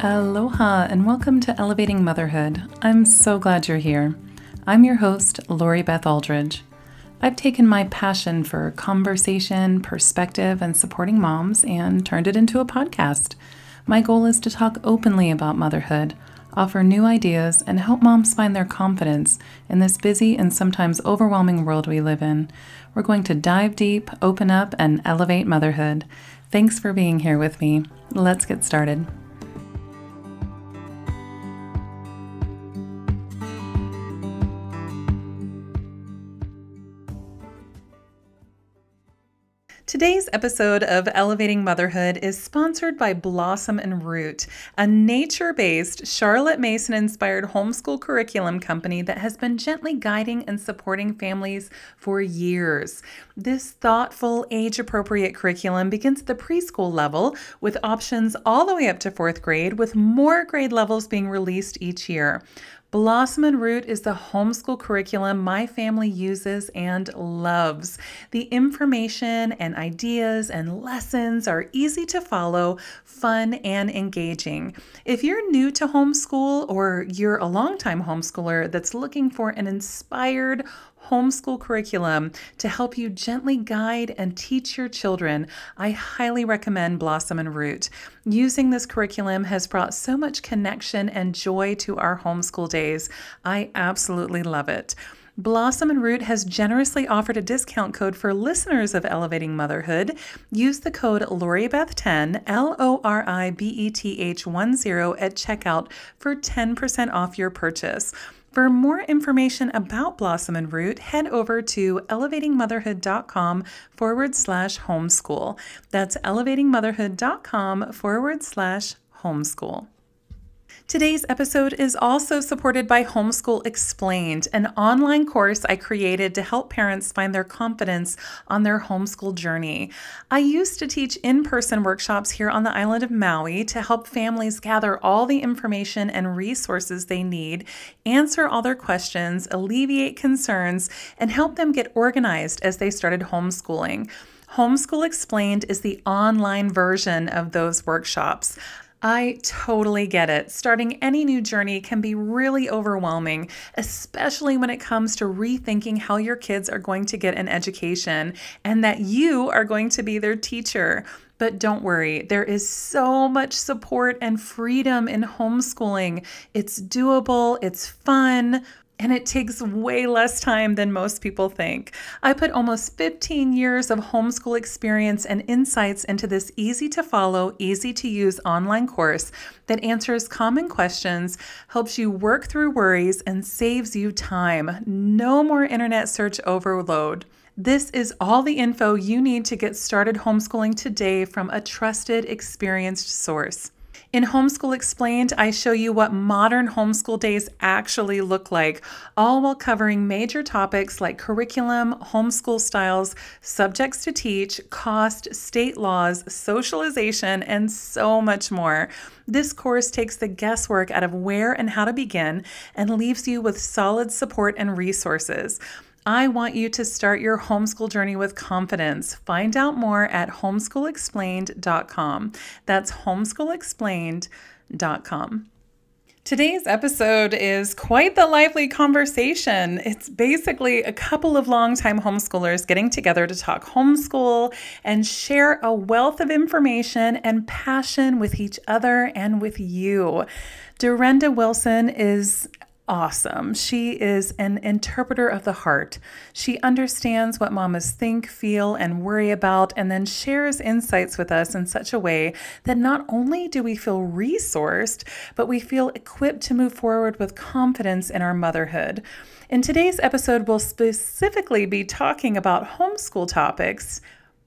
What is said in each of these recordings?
Aloha and welcome to Elevating Motherhood. I'm so glad you're here. I'm your host, Lori Beth Aldridge. I've taken my passion for conversation, perspective, and supporting moms and turned it into a podcast. My goal is to talk openly about motherhood, offer new ideas, and help moms find their confidence in this busy and sometimes overwhelming world we live in. We're going to dive deep, open up, and elevate motherhood. Thanks for being here with me. Let's get started. Today's episode of Elevating Motherhood is sponsored by Blossom and Root, a nature based, Charlotte Mason inspired homeschool curriculum company that has been gently guiding and supporting families for years. This thoughtful, age appropriate curriculum begins at the preschool level with options all the way up to fourth grade, with more grade levels being released each year. Blossom and Root is the homeschool curriculum my family uses and loves. The information and ideas and lessons are easy to follow, fun, and engaging. If you're new to homeschool or you're a longtime homeschooler that's looking for an inspired homeschool curriculum to help you gently guide and teach your children, I highly recommend Blossom and Root. Using this curriculum has brought so much connection and joy to our homeschool days. I absolutely love it. Blossom and Root has generously offered a discount code for listeners of Elevating Motherhood. Use the code LORIBETH10, L O R I B E T H 10 at checkout for 10% off your purchase. For more information about Blossom and Root, head over to elevatingmotherhood.com forward slash homeschool. That's elevatingmotherhood.com forward slash homeschool. Today's episode is also supported by Homeschool Explained, an online course I created to help parents find their confidence on their homeschool journey. I used to teach in person workshops here on the island of Maui to help families gather all the information and resources they need, answer all their questions, alleviate concerns, and help them get organized as they started homeschooling. Homeschool Explained is the online version of those workshops. I totally get it. Starting any new journey can be really overwhelming, especially when it comes to rethinking how your kids are going to get an education and that you are going to be their teacher. But don't worry, there is so much support and freedom in homeschooling. It's doable, it's fun and it takes way less time than most people think. I put almost 15 years of homeschool experience and insights into this easy to follow, easy to use online course that answers common questions, helps you work through worries, and saves you time. No more internet search overload. This is all the info you need to get started homeschooling today from a trusted, experienced source. In Homeschool Explained, I show you what modern homeschool days actually look like, all while covering major topics like curriculum, homeschool styles, subjects to teach, cost, state laws, socialization, and so much more. This course takes the guesswork out of where and how to begin and leaves you with solid support and resources. I want you to start your homeschool journey with confidence. Find out more at homeschoolexplained.com. That's homeschoolexplained.com. Today's episode is quite the lively conversation. It's basically a couple of longtime homeschoolers getting together to talk homeschool and share a wealth of information and passion with each other and with you. Durenda Wilson is awesome. She is an interpreter of the heart. She understands what mamas think, feel, and worry about, and then shares insights with us in such a way that not only do we feel resourced, but we feel equipped to move forward with confidence in our motherhood. In today's episode, we'll specifically be talking about homeschool topics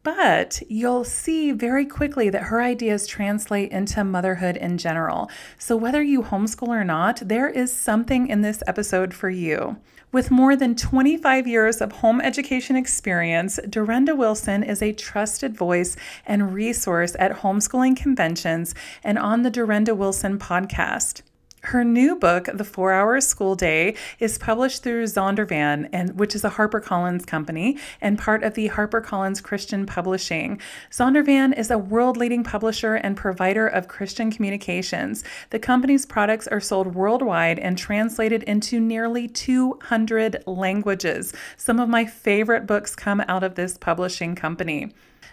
but you'll see very quickly that her ideas translate into motherhood in general. So, whether you homeschool or not, there is something in this episode for you. With more than 25 years of home education experience, Durenda Wilson is a trusted voice and resource at homeschooling conventions and on the Durenda Wilson podcast. Her new book, The Four Hour School Day, is published through Zondervan, and which is a HarperCollins company and part of the HarperCollins Christian Publishing. Zondervan is a world-leading publisher and provider of Christian communications. The company's products are sold worldwide and translated into nearly 200 languages. Some of my favorite books come out of this publishing company.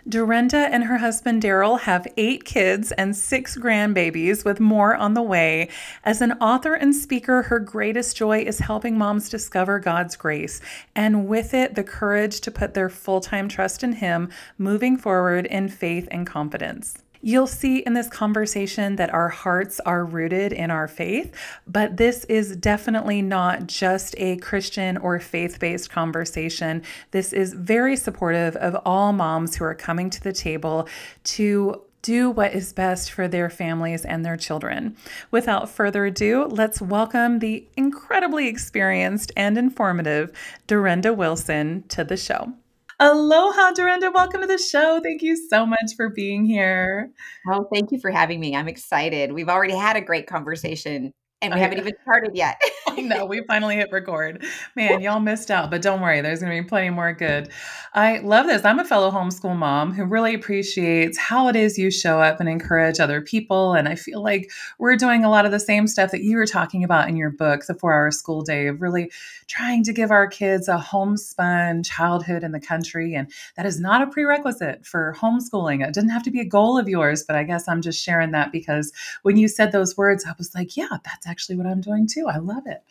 Durenda and her husband Daryl have eight kids and six grandbabies, with more on the way. As an author and speaker, her greatest joy is helping moms discover God's grace, and with it, the courage to put their full time trust in Him, moving forward in faith and confidence. You'll see in this conversation that our hearts are rooted in our faith, but this is definitely not just a Christian or faith based conversation. This is very supportive of all moms who are coming to the table to do what is best for their families and their children. Without further ado, let's welcome the incredibly experienced and informative Durenda Wilson to the show. Aloha, Durenda. Welcome to the show. Thank you so much for being here. Well, thank you for having me. I'm excited. We've already had a great conversation and we haven't even started yet. no, we finally hit record. Man, y'all missed out, but don't worry, there's going to be plenty more good. I love this. I'm a fellow homeschool mom who really appreciates how it is you show up and encourage other people. And I feel like we're doing a lot of the same stuff that you were talking about in your book, The Four Hour School Day, of really trying to give our kids a homespun childhood in the country. And that is not a prerequisite for homeschooling. It doesn't have to be a goal of yours, but I guess I'm just sharing that because when you said those words, I was like, yeah, that's actually what I'm doing too. I love it.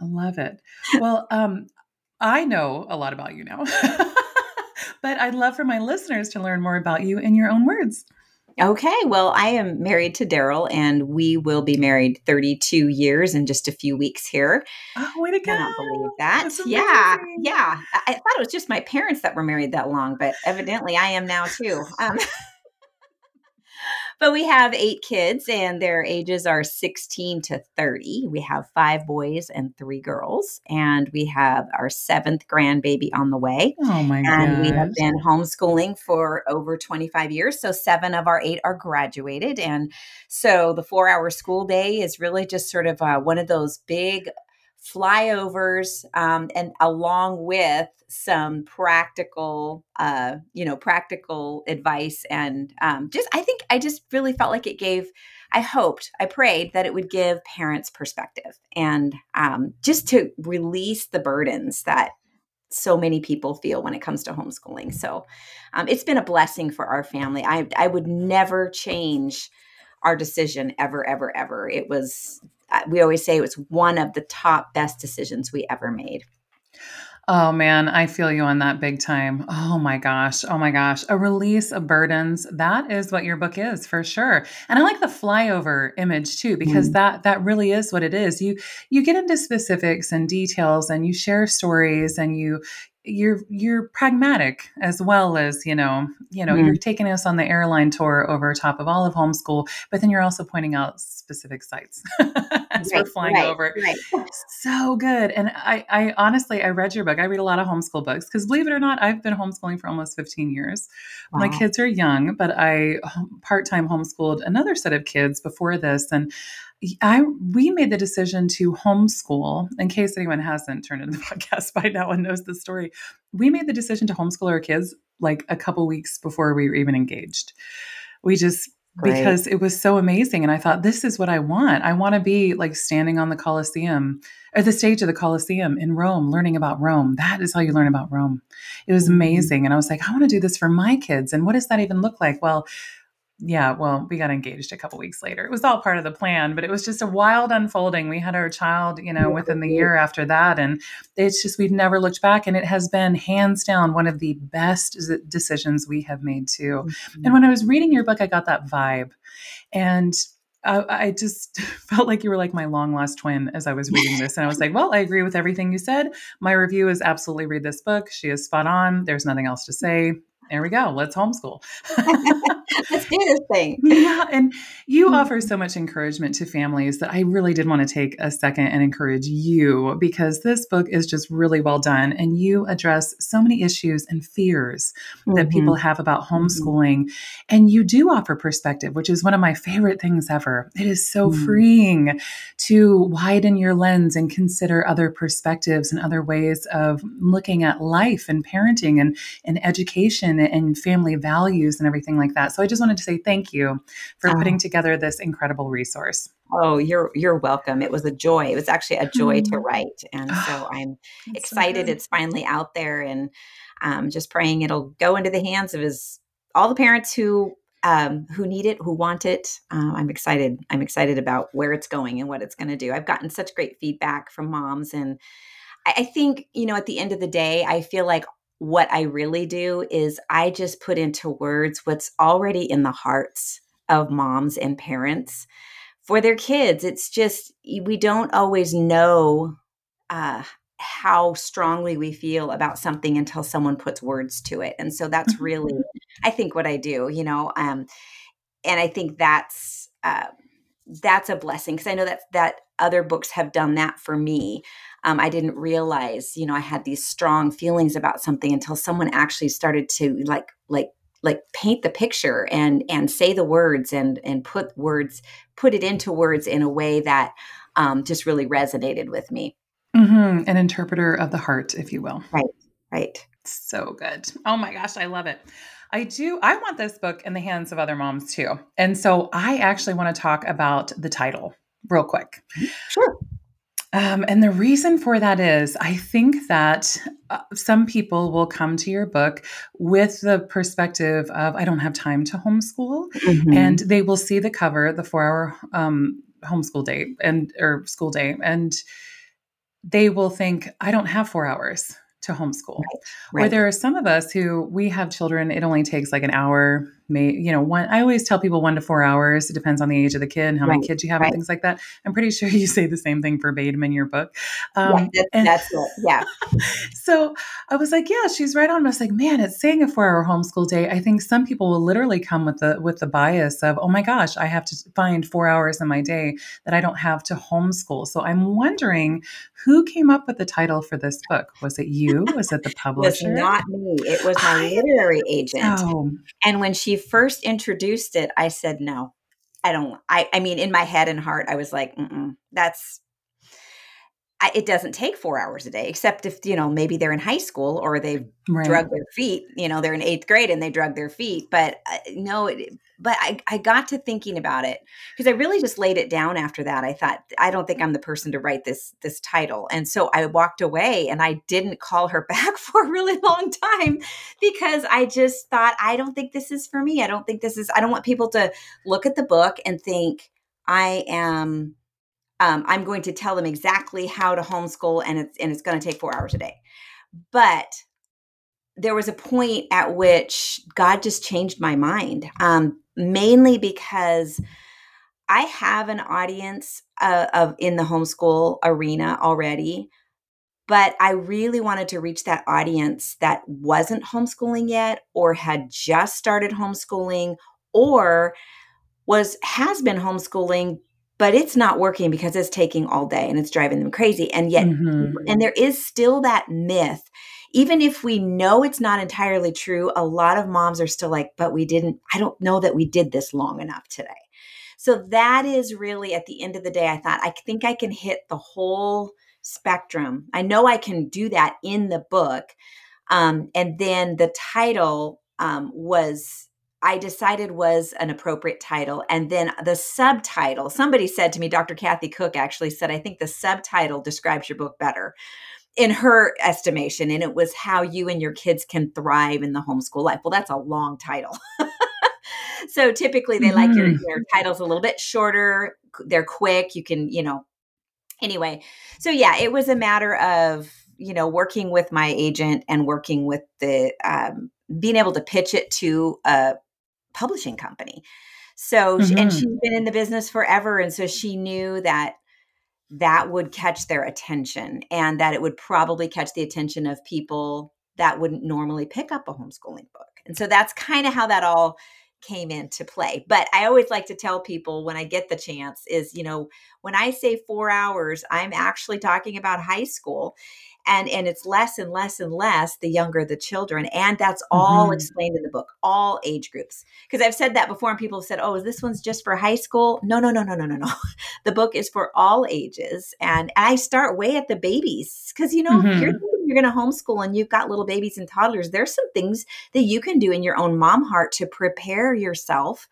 I love it. Well, um, I know a lot about you now, but I'd love for my listeners to learn more about you in your own words. Okay, well, I am married to Daryl, and we will be married 32 years in just a few weeks here. Oh, way to go! I cannot believe that. Yeah, yeah. I thought it was just my parents that were married that long, but evidently I am now too. Um, but we have eight kids and their ages are 16 to 30. We have five boys and three girls. And we have our seventh grandbaby on the way. Oh my god. And we have been homeschooling for over 25 years. So seven of our eight are graduated. And so the four hour school day is really just sort of uh, one of those big flyovers um, and along with some practical uh, you know practical advice and um, just i think i just really felt like it gave i hoped i prayed that it would give parents perspective and um, just to release the burdens that so many people feel when it comes to homeschooling. So um, it's been a blessing for our family. I, I would never change our decision ever ever ever. It was we always say it was one of the top best decisions we ever made. Oh man, I feel you on that big time. Oh my gosh. Oh my gosh. A release of burdens. That is what your book is for sure. And I like the flyover image too because mm. that that really is what it is. You you get into specifics and details and you share stories and you you're you're pragmatic as well as you know you know mm you're taking us on the airline tour over top of all of homeschool but then you're also pointing out specific sites as right, we're flying right, over. right. so good. And I, I honestly i read your book. I read a lot of homeschool books because believe it or not i've been homeschooling for almost 15 years. Wow. my kids are young but i part-time homeschooled another set of kids before this and I we made the decision to homeschool. In case anyone hasn't turned into the podcast by now and knows the story, we made the decision to homeschool our kids like a couple weeks before we were even engaged. We just Great. because it was so amazing, and I thought this is what I want. I want to be like standing on the Colosseum at the stage of the Colosseum in Rome, learning about Rome. That is how you learn about Rome. It was mm-hmm. amazing, and I was like, I want to do this for my kids. And what does that even look like? Well yeah, well, we got engaged a couple weeks later. It was all part of the plan, but it was just a wild unfolding. We had our child, you know, within the year after that. And it's just, we've never looked back. And it has been hands down one of the best decisions we have made too. Mm-hmm. And when I was reading your book, I got that vibe. And I, I just felt like you were like my long lost twin as I was reading this. And I was like, well, I agree with everything you said. My review is absolutely read this book. She is spot on. There's nothing else to say there we go. Let's homeschool. Let's do this thing. Yeah. And you Mhm. offer so much encouragement to families that I really did want to take a second and encourage you because this book is just really well done. And you address so many issues and fears that Mhm. people have about Mhm. homeschooling. And you do offer perspective, which is one of my favorite things ever. It is so Mm. freeing to widen your lens and consider other perspectives and other ways of looking at life and parenting and, and education and family values and everything like that. So I just wanted to say thank you for Oh. putting together this incredible resource. Oh, you're you're welcome. It was a joy. It was actually a joy to Mm. write, and so I'm It's so excited it's finally out there, and um, just praying it'll go into the hands of his all the parents who um, who need it, who want it. Uh, I'm excited. I'm excited about where it's going and what it's going to do. I've gotten such great feedback from moms, and I, I think you know at the end of the day, I feel like what I really do is I just put into words what's already in the hearts of moms and parents for their kids. It's just we don't always know uh, how strongly we feel about something until someone puts words to it, and so that's really, Mhm. I think, what I do. You know, um, and I think that's uh, that's a blessing because I know that that other books have done that for me. Um, I didn't realize, you know, I had these strong feelings about something until someone actually started to like like like paint the picture and and say the words and and put words put it into words in a way that um, just really resonated with me. Mm-hmm. An interpreter of the heart, if you will. Right, right. So good. Oh my gosh, I love it. I do. I want this book in the hands of other moms too. And so I actually want to talk about the title real quick. Sure. Um, and the reason for that is I think that uh, some people will come to your book with the perspective of, I don't have time to homeschool. Mhm. And they will see the cover, the four hour um, homeschool day and or school day, and they will think, I don't have four hours to homeschool. Or right. there are some of us who we have children, it only takes like an hour, may you know, one I always tell people one to four hours. It depends on the age of the kid and how many kids you have right. and things like that. I'm pretty sure you say the same thing verbatim in your book. yeah, Um, that, and- that's it. Yeah. so I was like, yeah, she's right on. I was like, man, it's saying a four-hour homeschool day. I think some people will literally come with the with the bias of, oh my gosh, I have to find four hours in my day that I don't have to homeschool. So I'm wondering who came up with the title for this book. Was it you? Was it the It was publisher? not me. It was my I- literary agent. Oh, And when she first introduced it, I said, no, I don't. I, I mean, in my head and heart, I was like, that's, I, it doesn't take four hours a day, except if, you know, maybe they're in high school or they've right. drug their feet, you know, they're in eighth grade and they drug their feet. But uh, no, it, but I, I got to thinking about it because I really just laid it down after that. I thought, I don't think I'm the person to write this, this title. And so I walked away and I didn't call her back for a really long time because I just thought, I don't think this is for me. I don't think this is, I don't want people to look at the book and think I am, um, I'm going to tell them exactly how to homeschool and it's, and it's going to take four hours a day. But there was a point at which God just changed my mind, um, mainly because I have an audience uh, of in the homeschool arena already, but I really wanted to reach that audience that wasn't homeschooling yet, or had just started homeschooling, or was has been homeschooling, but it's not working because it's taking all day and it's driving them crazy, and yet Mhm. and there is still that myth. Even if we know it's not entirely true a lot of moms are still like but we didn't i don't know that we did this long enough today. So that is really at the end of the day i thought i think i can hit the whole spectrum. I know i can do that in the book. Um, and then the title um, was I decided was an appropriate title. And then the subtitle, somebody said to me, Dr. Kathy Koch actually said, I think the subtitle describes your book better in her estimation. And it was how you and your kids can thrive in the homeschool life. Well, that's a long title. so typically they like your, Mhm. your titles a little bit shorter. They're quick. You can, you know, anyway. So yeah, it was a matter of, you know, working with my agent and working with the, um, being able to pitch it to a publishing company. So, sh and mm-hmm. she's been in the business forever. And so she knew that that would catch their attention and that it would probably catch the attention of people that wouldn't normally pick up a homeschooling book. And so that's kind of how that all came into play. But I always like to tell people when I get the chance is, you know, when I say 4 hours, I'm actually talking about high school and and it's less and less and less the younger the children and that's all mm-hmm. explained in the book all age groups because i've said that before and people have said oh is this one's just for high school no no no no no no no the book is for all ages and i start way at the babies because you know mm-hmm. you're you're going to homeschool and you've got little babies and toddlers, there's some things that you can do in your own mom heart to prepare yourself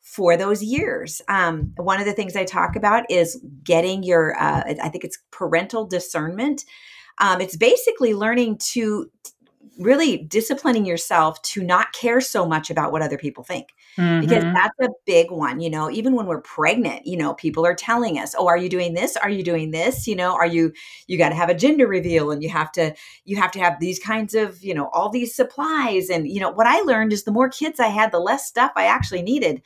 for those years. Um, one of the things I talk about is getting your, uh, I think it's parental discernment. Um, it's basically learning to really disciplining yourself to not care so much about what other people think mm-hmm. because that's a big one you know even when we're pregnant you know people are telling us oh are you doing this? Are you doing this? You know are you you got to have a gender reveal and you have to you have to have these kinds of you know all these supplies. And you know what i learned is the more kids i had the less stuff i actually needed.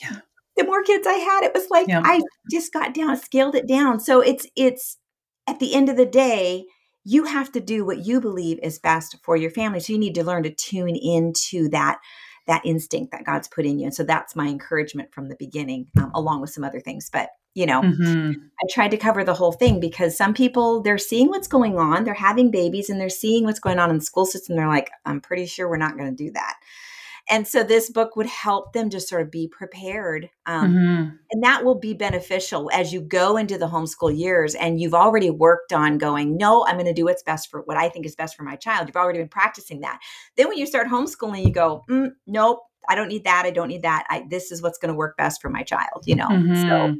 Yeah. The more kids i had it was like yeah. i just got down scaled it down. So it's it's at the end of the day you have to do what you believe is best for your family. So you need to learn to tune into that that instinct that God's put in you. And so that's my encouragement from the beginning, um, along with some other things. But you know, mm-hmm. I tried to cover the whole thing because some people they're seeing what's going on, they're having babies, and they're seeing what's going on in the school system. They're like, I'm pretty sure we're not going to do that and so this book would help them to sort of be prepared um, mm-hmm. and that will be beneficial as you go into the homeschool years and you've already worked on going no i'm going to do what's best for what i think is best for my child you've already been practicing that then when you start homeschooling you go mm, nope i don't need that i don't need that I, this is what's going to work best for my child you know mm-hmm. so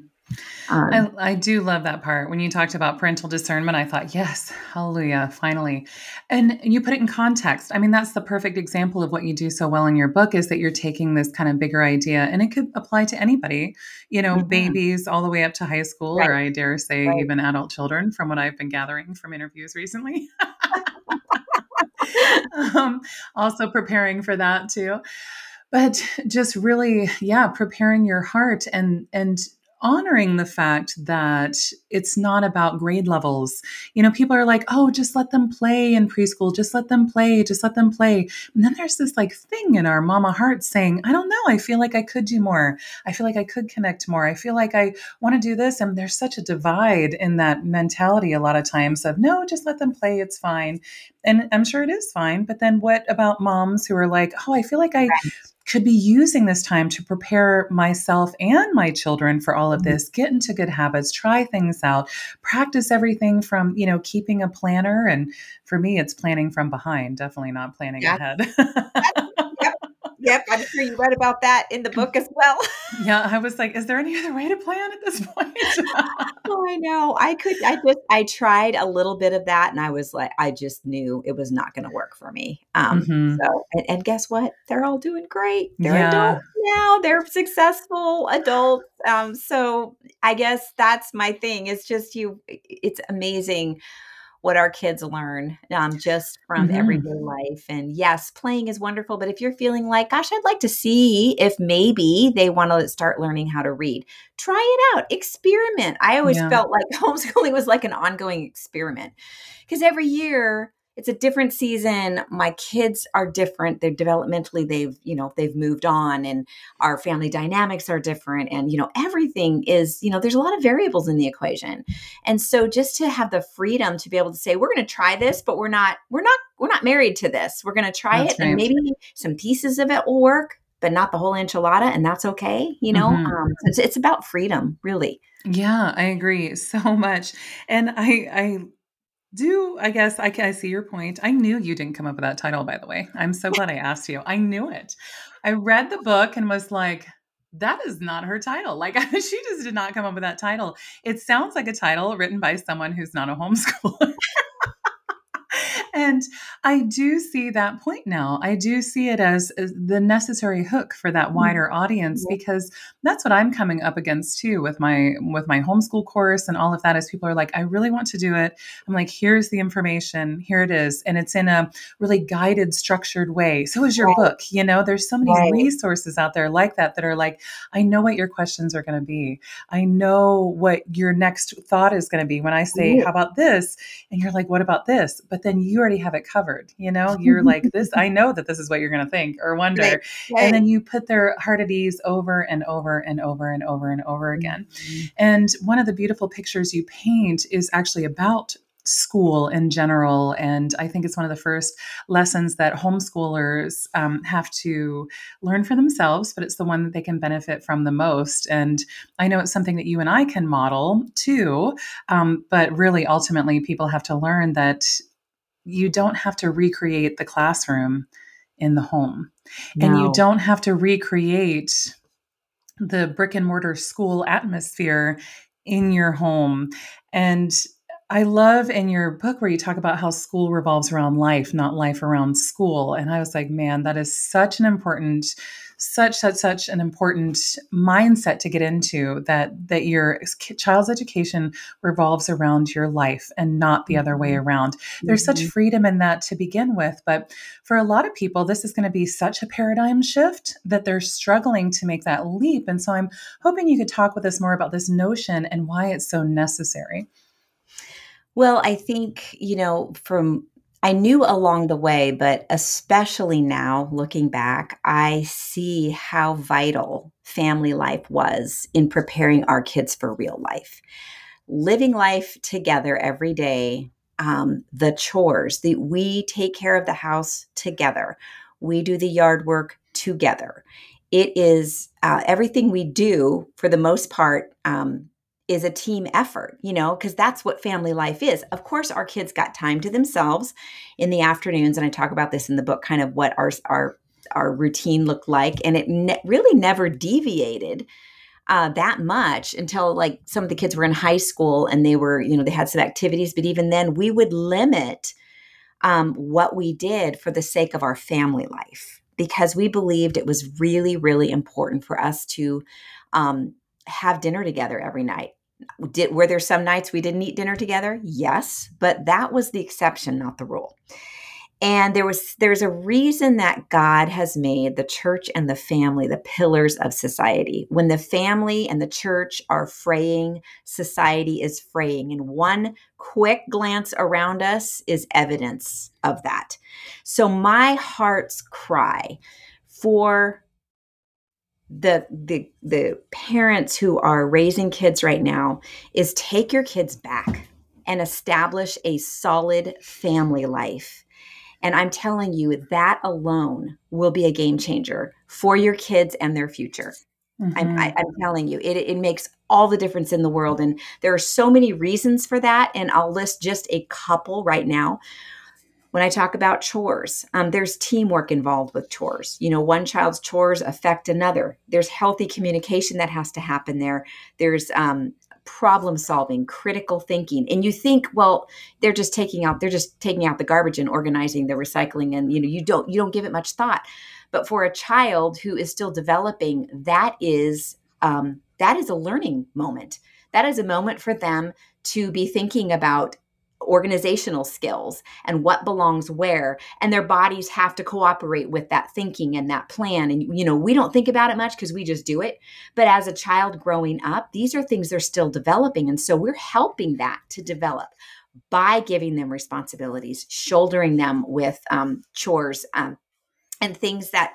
um, I, I, do love that part. When you talked about parental discernment, I thought, yes, hallelujah, finally. And you put it in context. I mean, that's the perfect example of what you do so well in your book is that you're taking this kind of bigger idea and it could apply to anybody, you know, mm-hmm. babies all the way up to high school, right. or I dare say right. even adult children, from what I've been gathering from interviews recently. um, also preparing for that too but just really yeah preparing your heart and and honoring the fact that it's not about grade levels. You know, people are like, oh, just let them play in preschool, just let them play, just let them play. And then there's this like thing in our mama heart saying, I don't know, I feel like I could do more. I feel like I could connect more. I feel like I want to do this. And there's such a divide in that mentality a lot of times of, no, just let them play, it's fine. And I'm sure it is fine. But then what about moms who are like, oh, I feel like I could be using this time to prepare myself and my children for all of mm-hmm. this get into good habits try things out practice everything from you know keeping a planner and for me it's planning from behind definitely not planning yeah. ahead Yep, I'm sure you read about that in the book as well. yeah, I was like, is there any other way to plan at this point? oh, I know. I could I just I tried a little bit of that and I was like I just knew it was not going to work for me. Um mm-hmm. so and, and, guess what? They're all doing great. They're yeah. adults now. They're successful adults. Um so I guess that's my thing. It's just you it's amazing what our kids learn um, just from mm-hmm. everyday life. And yes, playing is wonderful, but if you're feeling like, gosh, I'd like to see if maybe they want to start learning how to read, try it out, experiment. I always yeah. felt like homeschooling was like an ongoing experiment because every year it's a different season. My kids are different. They're developmentally they've you know they've moved on and our family dynamics are different. And you know everything is you know there's a lot of variables in the equation. And so just to have the freedom to be able to say we're going to try this but we're not we're not we're not married to this. We're going to try that's it right. and maybe some pieces of it will work but not the whole enchilada and that's okay you know? Mm-hmm. um, it's, it's about freedom really. Yeah i agree so much. And i i do I guess I, I see your point. I knew you didn't come up with that title, by the way. I'm so glad I asked you. I knew it. I read the book and was like, that is not her title. Like she just did not come up with that title. It sounds like a title written by someone who's not a homeschooler and I do see that point now. I do see it as, as the necessary hook for that mm-hmm. wider audience because that's what I'm coming up against too with my with my homeschool course and all of that. As people are like, I really want to do it. I'm like, here's the information, here it is, and it's in a really guided, structured way. So is your right. book. You know, there's so many right. resources out there like that that are like, I know what your questions are going to be. I know what your next thought is going to be when I say, How about this? And you're like, What about this? But then you already have it covered. You know, you're like, this, I know that this is what you're going to think or wonder. Right. Right. And then you put their heart at ease over and over and over and over and over again. Mm-hmm. And one of the beautiful pictures you paint is actually about school in general. And I think it's one of the first lessons that homeschoolers um, have to learn for themselves, but it's the one that they can benefit from the most. And I know it's something that you and I can model too. Um, but really, ultimately, people have to learn that you don't have to recreate the classroom in the home. No. And you don't have to recreate the brick and mortar school atmosphere in your home. And I love in your book where you talk about how school revolves around life, not life around school. And I was like, man, that is such an important, such, such, such an important mindset to get into that, that your child's education revolves around your life and not the other way mm-hmm. around. Mm-hmm. There's such mm-hmm. freedom in that to begin with. But for a lot of people, this is going to be such a paradigm shift that they're struggling to make that leap. And so I'm hoping you could talk with us more about this notion and why it's so necessary. Well, I think, you know, from I knew along the way, but especially now looking back, I see how vital family life was in preparing our kids for real life. Living life together every day, um, the chores, the we take care of the house together, we do the yard work together. It is uh, everything we do for the most part. Um, is a team effort, you know, because that's what family life is. Of course, our kids got time to themselves in the afternoons, and I talk about this in the book, kind of what our our our routine looked like, and it ne- really never deviated uh, that much until like some of the kids were in high school and they were, you know, they had some activities, but even then, we would limit um, what we did for the sake of our family life because we believed it was really, really important for us to um, have dinner together every night. Did, were there some nights we didn't eat dinner together? Yes, but that was the exception, not the rule. And there was there's a reason that God has made the church and the family the pillars of society. When the family and the church are fraying, society is fraying. And one quick glance around us is evidence of that. So my heart's cry for the the the parents who are raising kids right now is take your kids back and establish a solid family life. And i'm telling you that alone will be a game changer for your kids and their future. Mm-hmm. I'm, I, am telling you it, it makes all the difference in the world. And there are so many reasons for that. And i'll list just a couple right now when I talk about chores, um, there's teamwork involved with chores. You know, one child's chores affect another. There's healthy communication that has to happen there. There's um, problem solving, critical thinking. And you think, well, they're just taking out they're just taking out the garbage and organizing the recycling, and you know, you don't you don't give it much thought. But for a child who is still developing, that is um, that is a learning moment. That is a moment for them to be thinking about organizational skills and what belongs where and their bodies have to cooperate with that thinking and that plan and you know we don't think about it much because we just do it. But as a child growing up these are things they're still developing and so we're helping that to develop by giving them responsibilities shouldering them with um, chores um, and things that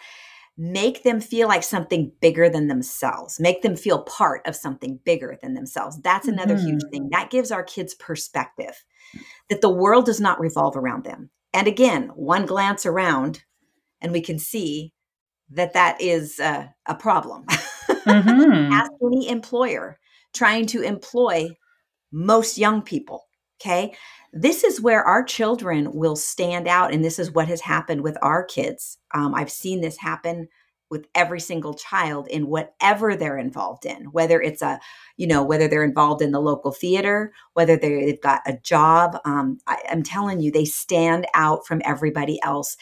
make them feel like something bigger than themselves, make them feel part of something bigger than themselves. That's another mm-hmm. huge thing. That gives our kids perspective that the world does not revolve around them. And again, one glance around and we can see that that is uh, a problem. Mm-hmm. Ask any employer trying to employ most young people. Okay. This is where our children will stand out. And this is what has happened with our kids. Um, I've seen this happen with every single child in whatever they're involved in whether it's a you know whether they're involved in the local theater whether they've got a job um, I, i'm telling you they stand out from everybody else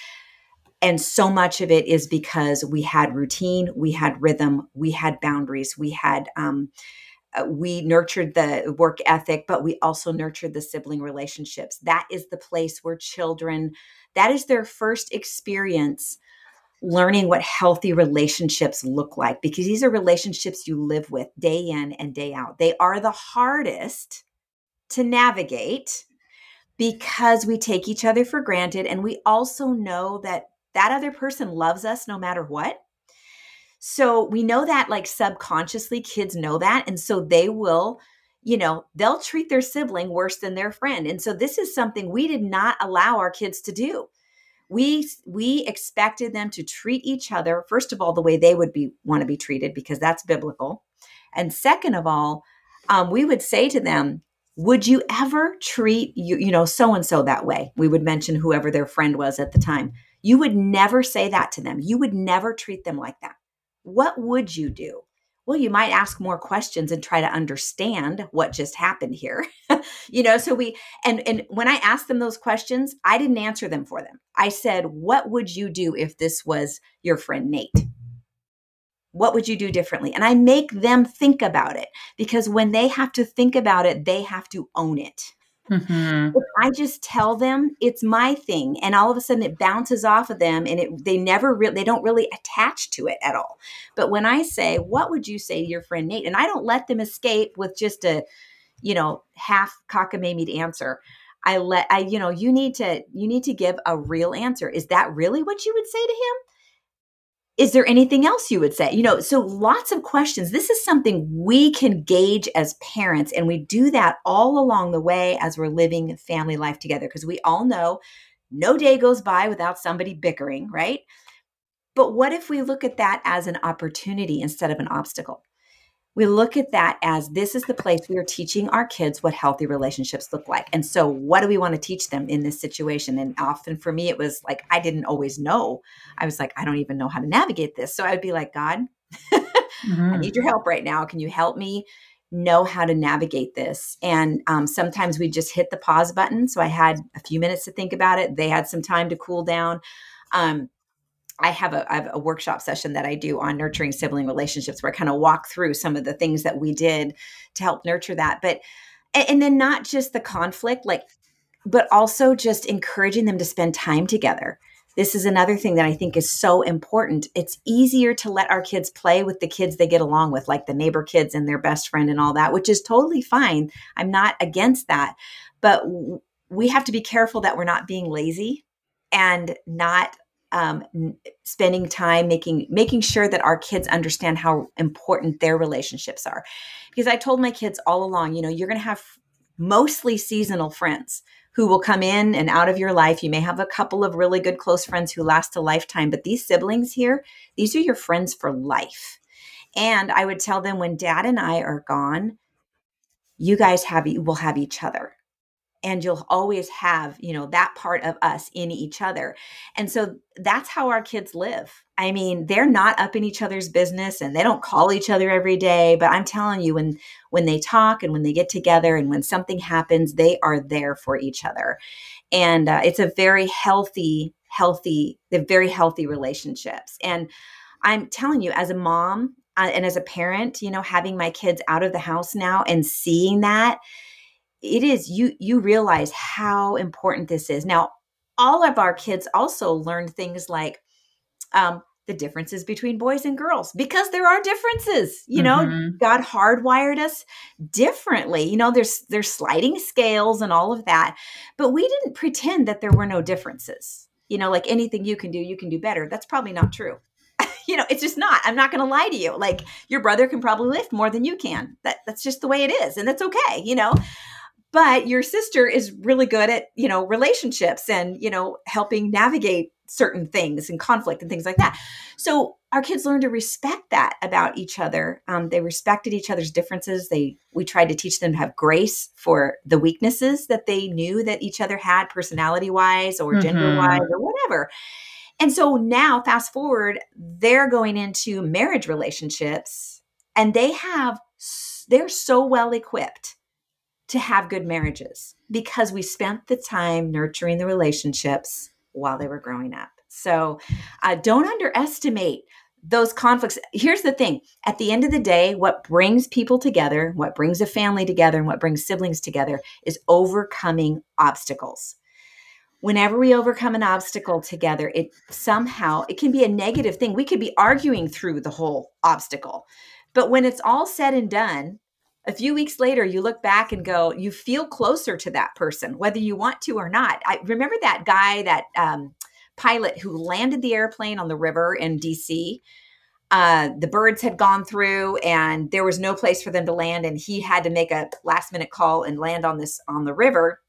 and so much of it is because we had routine we had rhythm we had boundaries we had um, uh, we nurtured the work ethic, but we also nurtured the sibling relationships. That is the place where children, that is their first experience learning what healthy relationships look like because these are relationships you live with day in and day out. They are the hardest to navigate because we take each other for granted and we also know that that other person loves us no matter what. So we know that like subconsciously kids know that and so they will you know, they'll treat their sibling worse than their friend. And so this is something we did not allow our kids to do. We we expected them to treat each other first of all the way they would be want to be treated because that's biblical. And second of all, um, we would say to them, would you ever treat you you know so and so that way we would mention whoever their friend was at the time you would never say that to them you would never treat them like that what would you do? Well you might ask more questions and try to understand what just happened here you know so we and and when i asked them those questions i didn't answer them for them. I said what would you do if this was your friend nate? What would you do differently? And i make them think about it because when they have to think about it they have to own it Mm-hmm. If I just tell them it's my thing, and all of a sudden it bounces off of them, and it they never really they don't really attach to it at all. But when I say, "What would you say to your friend Nate?" and I don't let them escape with just a, you know, half cockamamie answer. I let I you know you need to you need to give a real answer. Is that really what you would say to him? Is there anything else you would say? You know so lots of questions. This is something we can gauge as parents and we do that all along the way as we're living family life together because we all know no day goes by without somebody bickering right? But what if we look at that as an opportunity instead of an obstacle we look at that as this is the place we are teaching our kids what healthy relationships look like. And so, what do we want to teach them in this situation? And often for me, it was like, I didn't always know. I was like, I don't even know how to navigate this. So, I would be like, God, mm-hmm. I need your help right now. Can you help me know how to navigate this? And um, sometimes we just hit the pause button. So, I had a few minutes to think about it. They had some time to cool down. Um, I have, a, I have a workshop session that I do on nurturing sibling relationships where I kind of walk through some of the things that we did to help nurture that. But, and then not just the conflict, like, but also just encouraging them to spend time together. This is another thing that I think is so important. It's easier to let our kids play with the kids they get along with, like the neighbor kids and their best friend and all that, which is totally fine. I'm not against that. But we have to be careful that we're not being lazy and not um, spending time making making sure that our kids understand how important their relationships are. Because i told my kids all along you know you're going to have mostly seasonal friends who will come in and out of your life. You may have a couple of really good close friends who last a lifetime but these siblings here these are your friends for life. And i would tell them when dad and i are gone you guys have you will have each other and you'll always have you know that part of us in each other. And so that's how our kids live. I mean they're not up in each other's business and they don't call each other every day but i'm telling you when when they talk and when they get together and when something happens they are there for each other. And uh, it's a very healthy healthy they're very healthy relationships. And i'm telling you as a mom uh, and as a parent you know having my kids out of the house now and seeing that it is you you realize how important this is. Now all of our kids also learned things like um, the differences between boys and girls because there are differences you know? Mm-hmm. god hardwired us differently. You know there's there's sliding scales and all of that but we didn't pretend that there were no differences. You know like anything you can do you can do better. That's probably not true. You know it's just not. I'm not going to lie to you. Like your brother can probably lift more than you can. That that's just the way it is and that's okay you know but your sister is really good at you know relationships and you know helping navigate certain things and conflict and things like that. So our kids learn to respect that about each other. Um, they respected each other's differences. They we tried to teach them to have grace for the weaknesses that they knew that each other had personality wise or mm-hmm. gender wise or whatever. And so now fast forward they're going into marriage relationships and they have they're so well equipped to have good marriages because we spent the time nurturing the relationships while they were growing up. So uh, don't underestimate those conflicts. Here's the thing at the end of the day, what brings people together, what brings a family together, and what brings siblings together is overcoming obstacles. Whenever we overcome an obstacle together, it somehow it can be a negative thing. We could be arguing through the whole obstacle. But when it's all said and done, a few weeks later you look back and go you feel closer to that person whether you want to or not. I remember that guy that um, pilot who landed the airplane on the river in dc uh, the birds had gone through and there was no place for them to land and he had to make a last minute call and land on this on the river.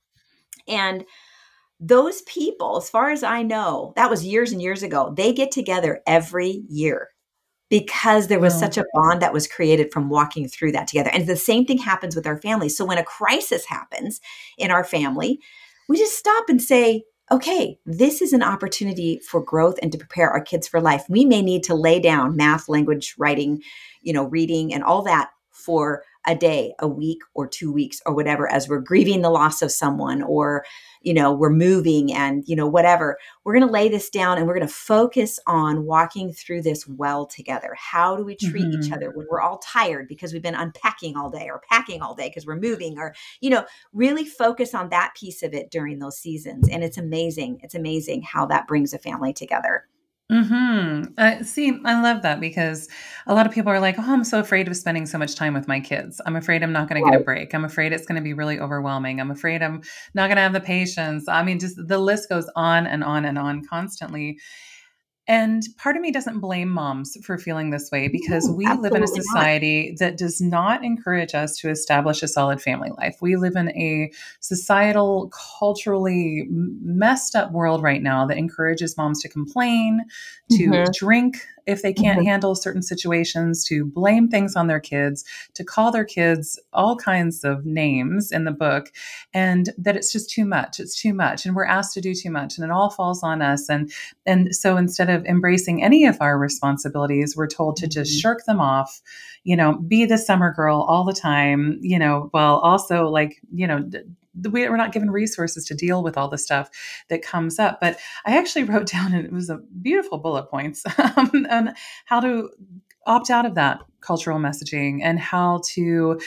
And those people as far as i know that was years and years ago they get together every year because there was such a bond that was created from walking through that together. And the same thing happens with our family. So when a crisis happens in our family, we just stop and say, okay, this is an opportunity for growth and to prepare our kids for life. We may need to lay down math, language, writing, you know, reading and all that for a day, a week, or two weeks, or whatever, as we're grieving the loss of someone or you know, we're moving and, you know, whatever. We're going to lay this down and we're going to focus on walking through this well together. How do we treat mm-hmm. each other when we're all tired because we've been unpacking all day or packing all day because we're moving or, you know, really focus on that piece of it during those seasons. And it's amazing. It's amazing how that brings a family together. Hmm. Uh, see, I love that because a lot of people are like, "Oh, I'm so afraid of spending so much time with my kids. I'm afraid I'm not going to get a break. I'm afraid it's going to be really overwhelming. I'm afraid I'm not going to have the patience." I mean, just the list goes on and on and on constantly. And part of me doesn't blame moms for feeling this way because we live in a society not. that does not encourage us to establish a solid family life. We live in a societal, culturally messed up world right now that encourages moms to complain, to mm-hmm. drink if they can't mm-hmm. handle certain situations, to blame things on their kids, to call their kids all kinds of names in the book, and that it's just too much. It's too much, and we're asked to do too much, and it all falls on us. And and so instead of embracing any of our responsibilities, we're told to just mm-hmm. shirk them off. You know, be the summer girl all the time. You know, while also like you know we're not given resources to deal with all the stuff that comes up. But I actually wrote down, and it was a beautiful bullet points um, on how to opt out of that cultural messaging and how to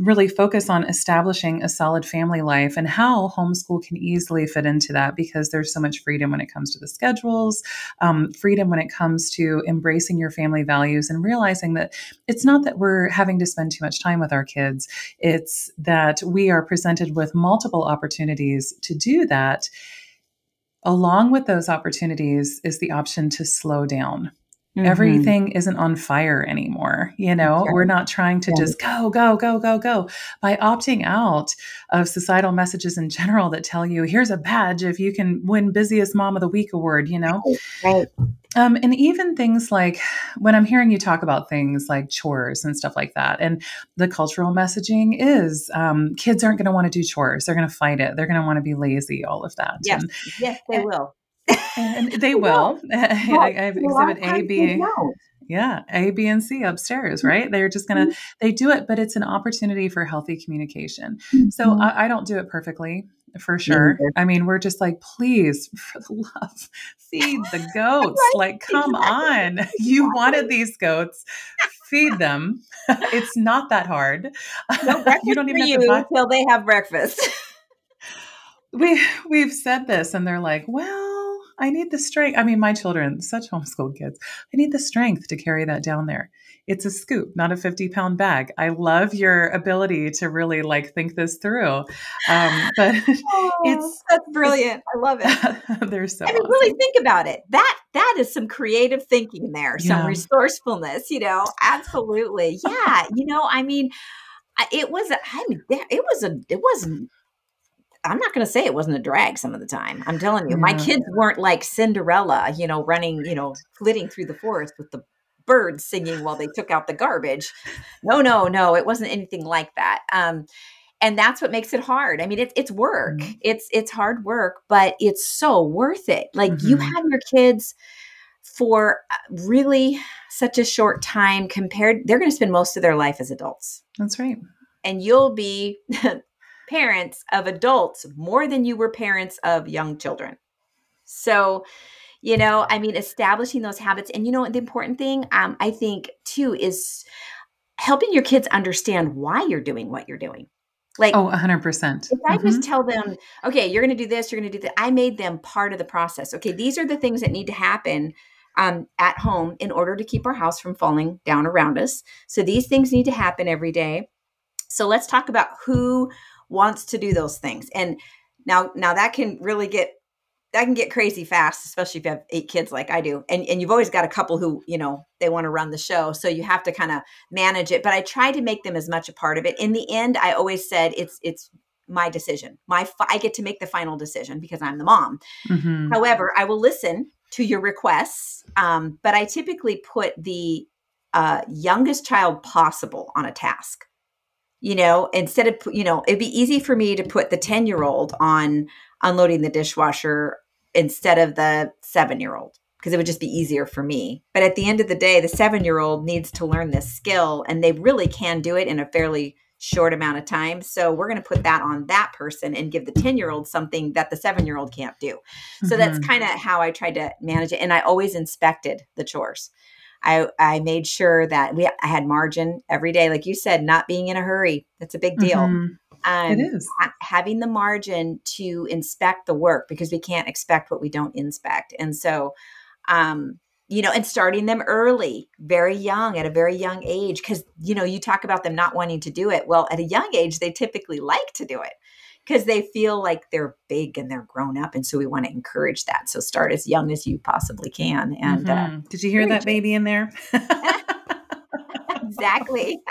really focus on establishing a solid family life and how homeschool can easily fit into that because there's so much freedom when it comes to the schedules, um, freedom when it comes to embracing your family values and realizing that it's not that we're having to spend too much time with our kids, it's that we are presented with multiple opportunities to do that. Along with those opportunities is the option to slow down Mm-hmm. Everything isn't on fire anymore. You know, we're not trying to yeah. just go, go, go, go, go. By opting out of societal messages in general that tell you, here's a badge if you can win busiest mom of the week award, you know? Right. Um, and even things like when I'm hearing you talk about things like chores and stuff like that, and the cultural messaging is um, kids aren't going to want to do chores. They're going to fight it. They're going to want to be lazy, all of that. Yes, and, yes, they will and they will. I, have exhibit A, B. Yeah, A, B, and C upstairs, right? They're just gonna mm-hmm. they do it, but it's an opportunity for healthy communication. Mm-hmm. So I, I, don't do it perfectly for sure. I mean, we're just like, please, for the love, feed the goats. right. Like, come exactly. on, you wanted these goats. Feed them. it's not that hard. No you don't even have to buy- until they have breakfast. we we've said this, and they're like, well I need the strength. I mean, my children, such homeschool kids, I need the strength to carry that down there. It's a scoop, not a 50 pound bag. I love your ability to really like think this through. Um, but oh, it's that's brilliant. I love it. They're so I mean, awesome. really think about it. That that is some creative thinking there, some yeah. resourcefulness, you know, absolutely. Yeah. you know, I mean, it was, I mean, it was a, it wasn't I'm not going to say it wasn't a drag some of the time. I'm telling you, my kids weren't like Cinderella, you know, running, you know, flitting through the forest with the birds singing while they took out the garbage. No, no, no, it wasn't anything like that. Um, and that's what makes it hard. I mean, it's it's work. Mm-hmm. It's it's hard work, but it's so worth it. Like mm-hmm. you have your kids for really such a short time compared they're going to spend most of their life as adults. That's right. And you'll be parents of adults more than you were parents of young children. So, you know, I mean, establishing those habits. And, you know, the important thing, um, I think, too, is helping your kids understand why you're doing what you're doing. Like, oh, 100%. If I mm-hmm. just tell them, okay, you're going to do this, you're going to do that, I made them part of the process. Okay, these are the things that need to happen um, at home in order to keep our house from falling down around us. So these things need to happen every day So let's talk about who wants to do those things. And now now that can really get that can get crazy fast, especially if you have eight kids like I do. And and you've always got a couple who, you know, they want to run the show. So you have to kind of manage it. But I try to make them as much a part of it. In the end, I always said it's it's my decision. My I get to make the final decision because I'm the mom. Mm-hmm. However, I will listen to your requests, um, but I typically put the uh, youngest child possible on a task. You know, instead of you know, it'd be easy for me to put the ten year old on unloading the dishwasher instead of the seven year old because it would just be easier for me. But at the end of the day, the seven year old needs to learn this skill and they really can do it in a fairly short amount of time. So we're going to put that on that person and give the 10 year old something that the seven year old can't do. So mm-hmm. that's kind of how I tried to manage it. And I always inspected the chores. I, I made sure that we I had margin every day, like you said, not being in a hurry. That's a big deal. Mm-hmm. Um, it is ha- having the margin to inspect the work because we can't expect what we don't inspect, and so, um, you know, and starting them early, very young, at a very young age, because you know, you talk about them not wanting to do it. Well, at a young age, they typically like to do it because they feel like they're big and they're grown up, and so we want to encourage that. So start as young as you possibly can. And uh, mm-hmm. uh, did you hear that baby in there? exactly.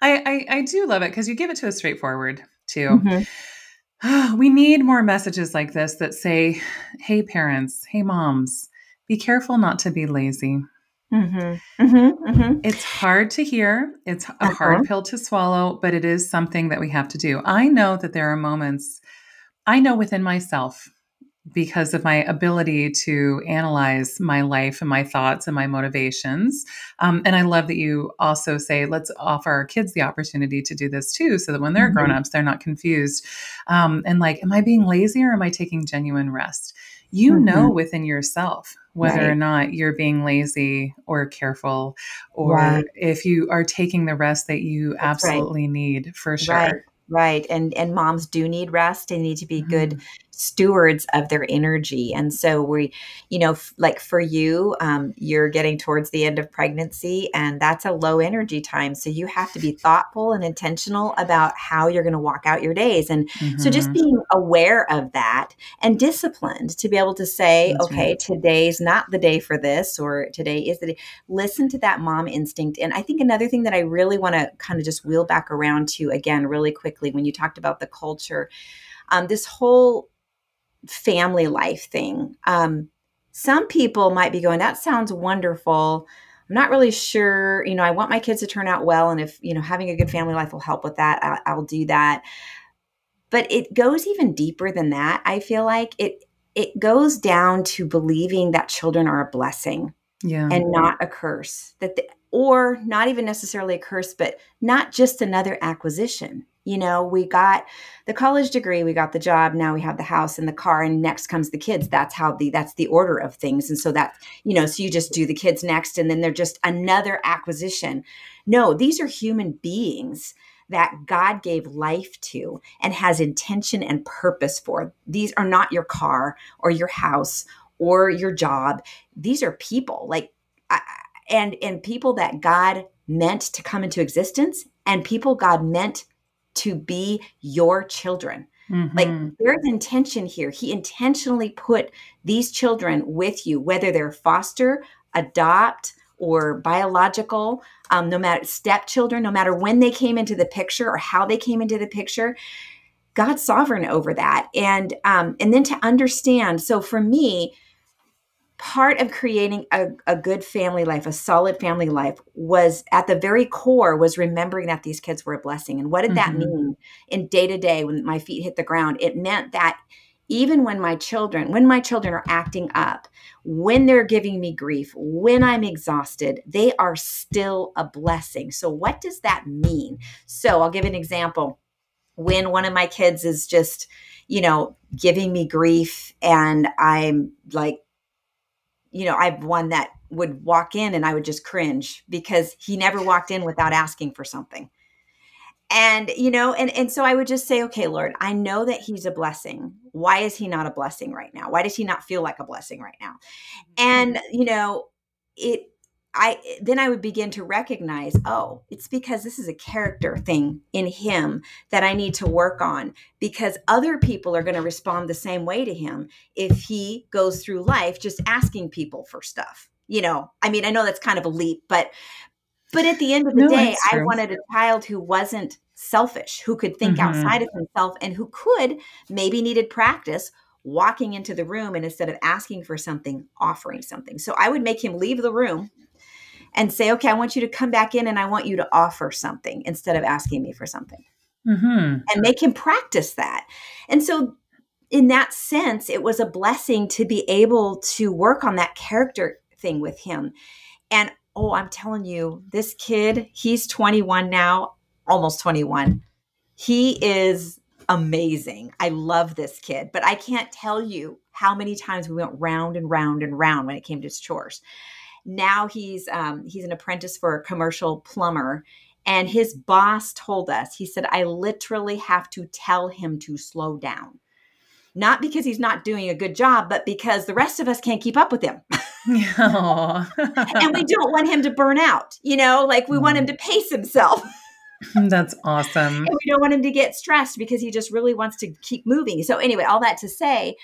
I, I, I do love it because you give it to us straightforward too. Mm-hmm. we need more messages like this that say, "Hey, parents, hey, moms, be careful not to be lazy." Mm-hmm. Mm-hmm. Mm-hmm. It's hard to hear. It's a uh-huh. hard pill to swallow, but it is something that we have to do. I know that there are moments, I know within myself because of my ability to analyze my life and my thoughts and my motivations. Um, and I love that you also say, let's offer our kids the opportunity to do this too, so that when they're mm-hmm. grown-ups, they're not confused. Um, and like, am I being lazy or am I taking genuine rest? You mm-hmm. know within yourself whether right. or not you're being lazy or careful, or right. if you are taking the rest that you That's absolutely right. need for sure. Right. And and moms do need rest. They need to be mm-hmm. good stewards of their energy. And so we, you know, f- like for you, um, you're getting towards the end of pregnancy and that's a low energy time. So you have to be thoughtful and intentional about how you're going to walk out your days. And mm-hmm. so just mm-hmm. being aware of that and disciplined to be able to say, that's okay, right. today's not the day for this or today is the day. Listen to that mom instinct. And I think another thing that I really want to kind of just wheel back around to again, really quickly, when you talked about the culture, um, this whole family life thing. Um, some people might be going, that sounds wonderful. I'm not really sure. You know, I want my kids to turn out well. And if, you know, having a good family life will help with that, I, I'll do that. But it goes even deeper than that. I feel like it, it goes down to believing that children are a blessing yeah. and not a curse that the, or not even necessarily a curse but not just another acquisition you know we got the college degree we got the job now we have the house and the car and next comes the kids that's how the that's the order of things and so that you know so you just do the kids next and then they're just another acquisition no these are human beings that God gave life to and has intention and purpose for. These are not your car or your house or your job. These are people like and and people that God meant to come into existence and people God meant to be your children. Mm-hmm. Like there's intention here. He intentionally put these children with you, whether they're foster, adopt, or biological, um, no matter stepchildren, no matter when they came into the picture or how they came into the picture. God's sovereign over that, and um, and then to understand. So for me, part of creating a, a good family life a solid family life was at the very core was remembering that these kids were a blessing. And what did mm-hmm. that mean in day to day when my feet hit the ground? It meant that even when my children when my children are acting up when they're giving me grief when i'm exhausted they are still a blessing. So what does that mean? So i'll give an example. When one of my kids is just you know giving me grief and i'm like you know, I've one that would walk in and I would just cringe because he never walked in without asking for something. And you know, and and so I would just say, okay, Lord, I know that he's a blessing. Why is he not a blessing right now? Why does he not feel like a blessing right now? And mm-hmm. you know, it I then I would begin to recognize, oh, it's because this is a character thing in him that I need to work on because other people are going to respond the same way to him if he goes through life just asking people for stuff. You know, I mean, I know that's kind of a leap, but but at the end of the no, day, I wanted a child who wasn't selfish, who could think mm-hmm. outside of himself and who could maybe needed practice walking into the room and instead of asking for something, offering something. So I would make him leave the room and say, okay, I want you to come back in and I want you to offer something instead of asking me for something. Mm-hmm. And make him practice that. And so, in that sense, it was a blessing to be able to work on that character thing with him. And oh, I'm telling you, this kid, he's 21 now, almost 21. He is amazing. I love this kid, but I can't tell you how many times we went round and round and round when it came to his chores. Now he's um, he's an apprentice for a commercial plumber, and his boss told us he said I literally have to tell him to slow down, not because he's not doing a good job, but because the rest of us can't keep up with him. and we don't want him to burn out. You know, like we want him mm. to pace himself. That's awesome. And we don't want him to get stressed because he just really wants to keep moving. So anyway, all that to say,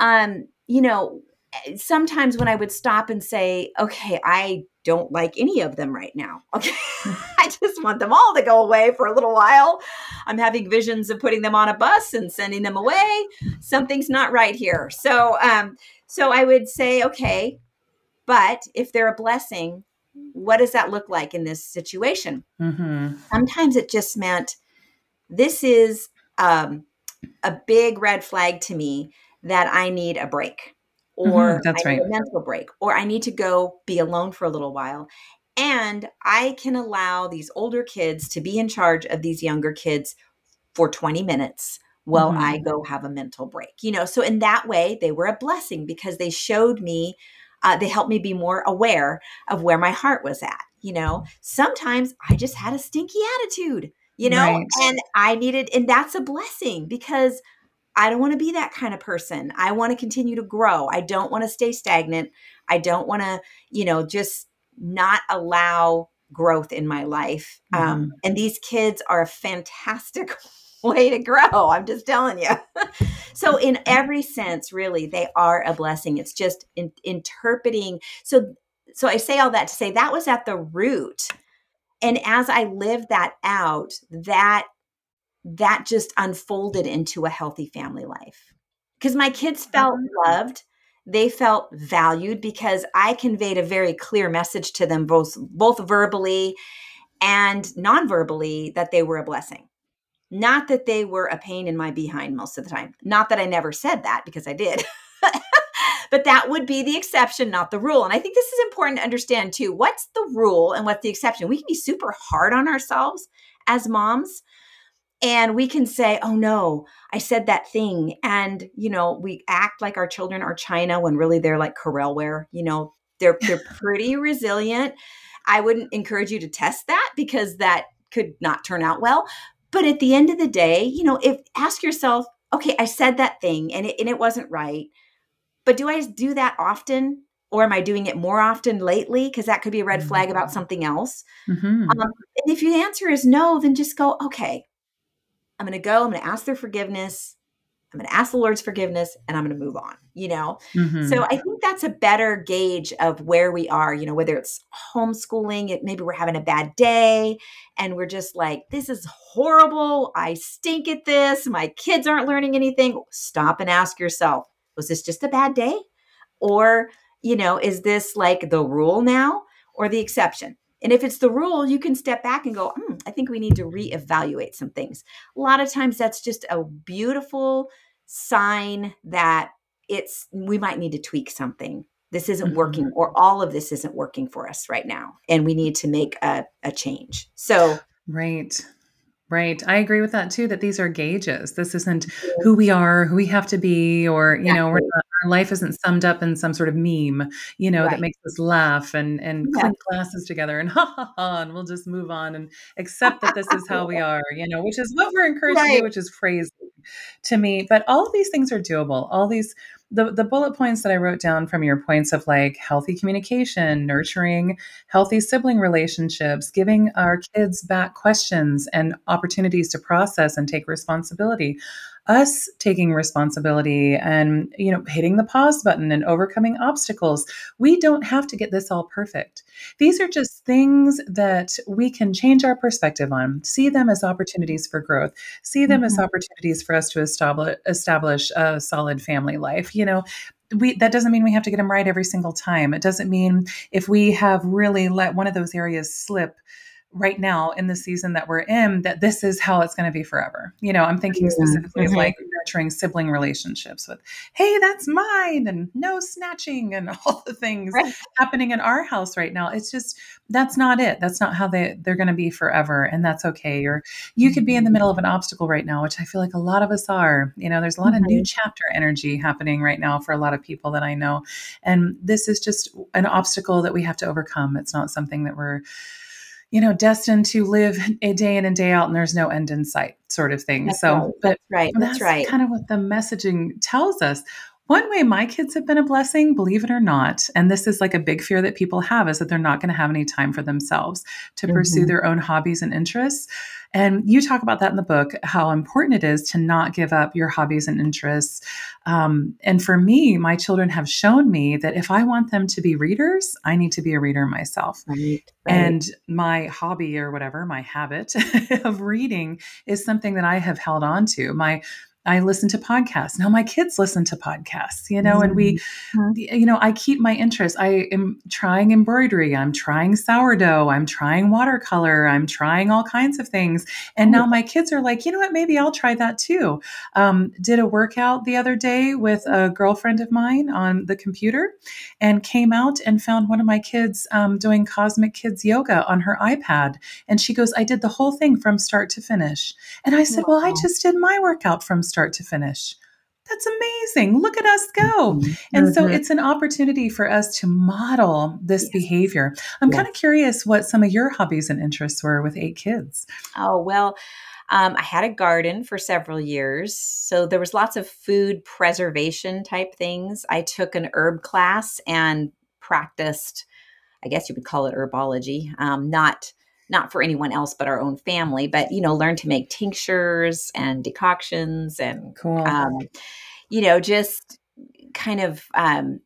um, you know, sometimes when I would stop and say, okay, I don't like any of them right now. Okay. I just want them all to go away for a little while. I'm having visions of putting them on a bus and sending them away. Something's not right here. So, um, so I would say, okay, but if they're a blessing, what does that look like in this situation? Mm-hmm. Sometimes it just meant this is um, a big red flag to me that I need a break or mm-hmm, that's I need right. a mental break or I need to go be alone for a little while. And I can allow these older kids to be in charge of these younger kids for 20 minutes while mm-hmm. I go have a mental break. You know, so in that way, they were a blessing because they showed me, uh, they helped me be more aware of where my heart was at. You know, sometimes I just had a stinky attitude, you know, right. and I needed, and that's a blessing because I don't want to be that kind of person. I want to continue to grow. I don't want to stay stagnant. I don't want to, you know, just not allow growth in my life. Um, mm-hmm. Um, and these kids are a fantastic way to grow. I'm just telling you. so, in every sense, really, they are a blessing. It's just in, interpreting. So, so I say all that to say that was at the root. And as I lived that out, that that just unfolded into a healthy family life. Because my kids felt loved, they felt valued because I conveyed a very clear message to them both both verbally and non-verbally that they were a blessing. Not that they were a pain in my behind most of the time. Not that I never said that because I did. but that would be the exception, not the rule. And I think this is important to understand too. What's the rule and what's the exception? We can be super hard on ourselves as moms and we can say oh no i said that thing and you know we act like our children are china when really they're like Corelleware you know they're they're pretty resilient i wouldn't encourage you to test that because that could not turn out well but at the end of the day you know if ask yourself okay i said that thing and it, and it wasn't right but do i do that often or am I doing it more often lately? Because that could be a red flag about mm-hmm. something else. Mm-hmm. Um, and if your answer is no, then just go, okay, I'm going to go, I'm going to ask their forgiveness. I'm going to ask the Lord's forgiveness and I'm going to move on, you know? Mm-hmm. So I think that's a better gauge of where we are, you know, whether it's homeschooling, it, maybe we're having a bad day and we're just like, this is horrible. I stink at this. My kids aren't learning anything. Stop and ask yourself, was this just a bad day? Or, you know, is this like the rule now or the exception? And if it's the rule, you can step back and go, mm, I think we need to reevaluate some things. A lot of times that's just a beautiful sign that it's we might need to tweak something. This isn't mm-hmm. working, or all of this isn't working for us right now. And we need to make a, a change. So Right. Right. I agree with that too, that these are gauges. This isn't who we are, who we have to be, or, you know, we're not our life isn't summed up in some sort of meme, you know, right. that makes us laugh and and yeah. clink glasses together and ha ha ha, and we'll just move on and accept that this is how we are, you know, which is what we're encouraged right. to do, which is crazy to me. But all these things are doable. All these the the bullet points that I wrote down from your points of like healthy communication, nurturing healthy sibling relationships, giving our kids back questions and opportunities to process and take responsibility us taking responsibility and you know hitting the pause button and overcoming obstacles we don't have to get this all perfect. These are just things that we can change our perspective on see them as opportunities for growth see them mm-hmm. as opportunities for us to establish establish a solid family life you know. We that doesn't mean we have to get them right every single time. It doesn't mean if we have really let one of those areas slip right now in the season that we're in that this is how it's going to be forever. You know, I'm thinking specifically mm-hmm. of like nurturing sibling relationships with, hey, that's mine, and no snatching, and all the things right. happening in our house right now. It's just that's not it. That's not how they they're going to be forever, and that's okay. Or you could be in the middle of an obstacle right now, which I feel like a lot of us are. You know, there's a lot mm-hmm. of new mm-hmm. chapter energy happening right now for a lot of people that I know, and this is just an obstacle that we have to overcome. It's not something that we're you know, destined to live a day in and day out and there's no end in sight sort of thing. That's so, right. but that's right. That's, that's right. kind of what the messaging tells us. One way my kids have been a blessing, believe it or not, and this is like a big fear that people have is that they're not going to have any time for themselves to mm-hmm. pursue their own hobbies and interests. And you talk about that in the book, how important it is to not give up your hobbies and interests. Um, and for me, my children have shown me that if I want them to be readers, I need to be a reader myself. Right, right. And my hobby or whatever, my habit of reading is something that I have held on to. My I listen to podcasts. Now my kids listen to podcasts, you know, mm-hmm. and we, mm-hmm. you know, I keep my interest. I am trying embroidery. I'm trying sourdough. I'm trying watercolor. I'm trying all kinds of things. And now my kids are like, you know what? Maybe I'll try that too. Um, did a workout the other day with a girlfriend of mine on the computer and came out and found one of my kids um, doing Cosmic Kids yoga on her iPad. And she goes, I did the whole thing from start to finish. And I said, wow. well, I just did my workout from start start to finish. That's amazing. Look at us go. Mm-hmm. And so it's an opportunity for us to model this yes. behavior. I'm yes. kind of curious what some of your hobbies and interests were with eight kids. Oh, well, um, I had a garden for several years. So there was lots of food preservation type things. I took an herb class and practiced, I guess you would call it herbology, um, not not for anyone else but our own family, but you know, learn to make tinctures and decoctions and cool. um, you know, just kind of um,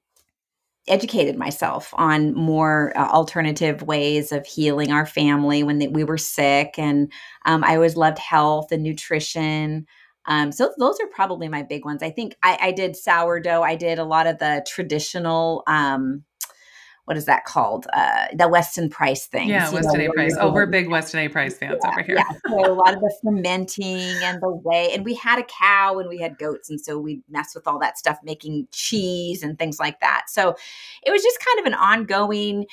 educated myself on more uh, alternative ways of healing our family when they, we were sick. And um, I always loved health and nutrition. Um, so those are probably my big ones. I think I, I, did sourdough. I did a lot of the traditional um, what is that called? Uh, the Weston Price thing. Yeah, Weston know, A. Price. Oh, we're big Weston A. Price fans yeah, over here. Yeah. So a lot of the fermenting and the way, and we had a cow and we had goats, and so we messed with all that stuff, making cheese and things like that. So it was just kind of an ongoing,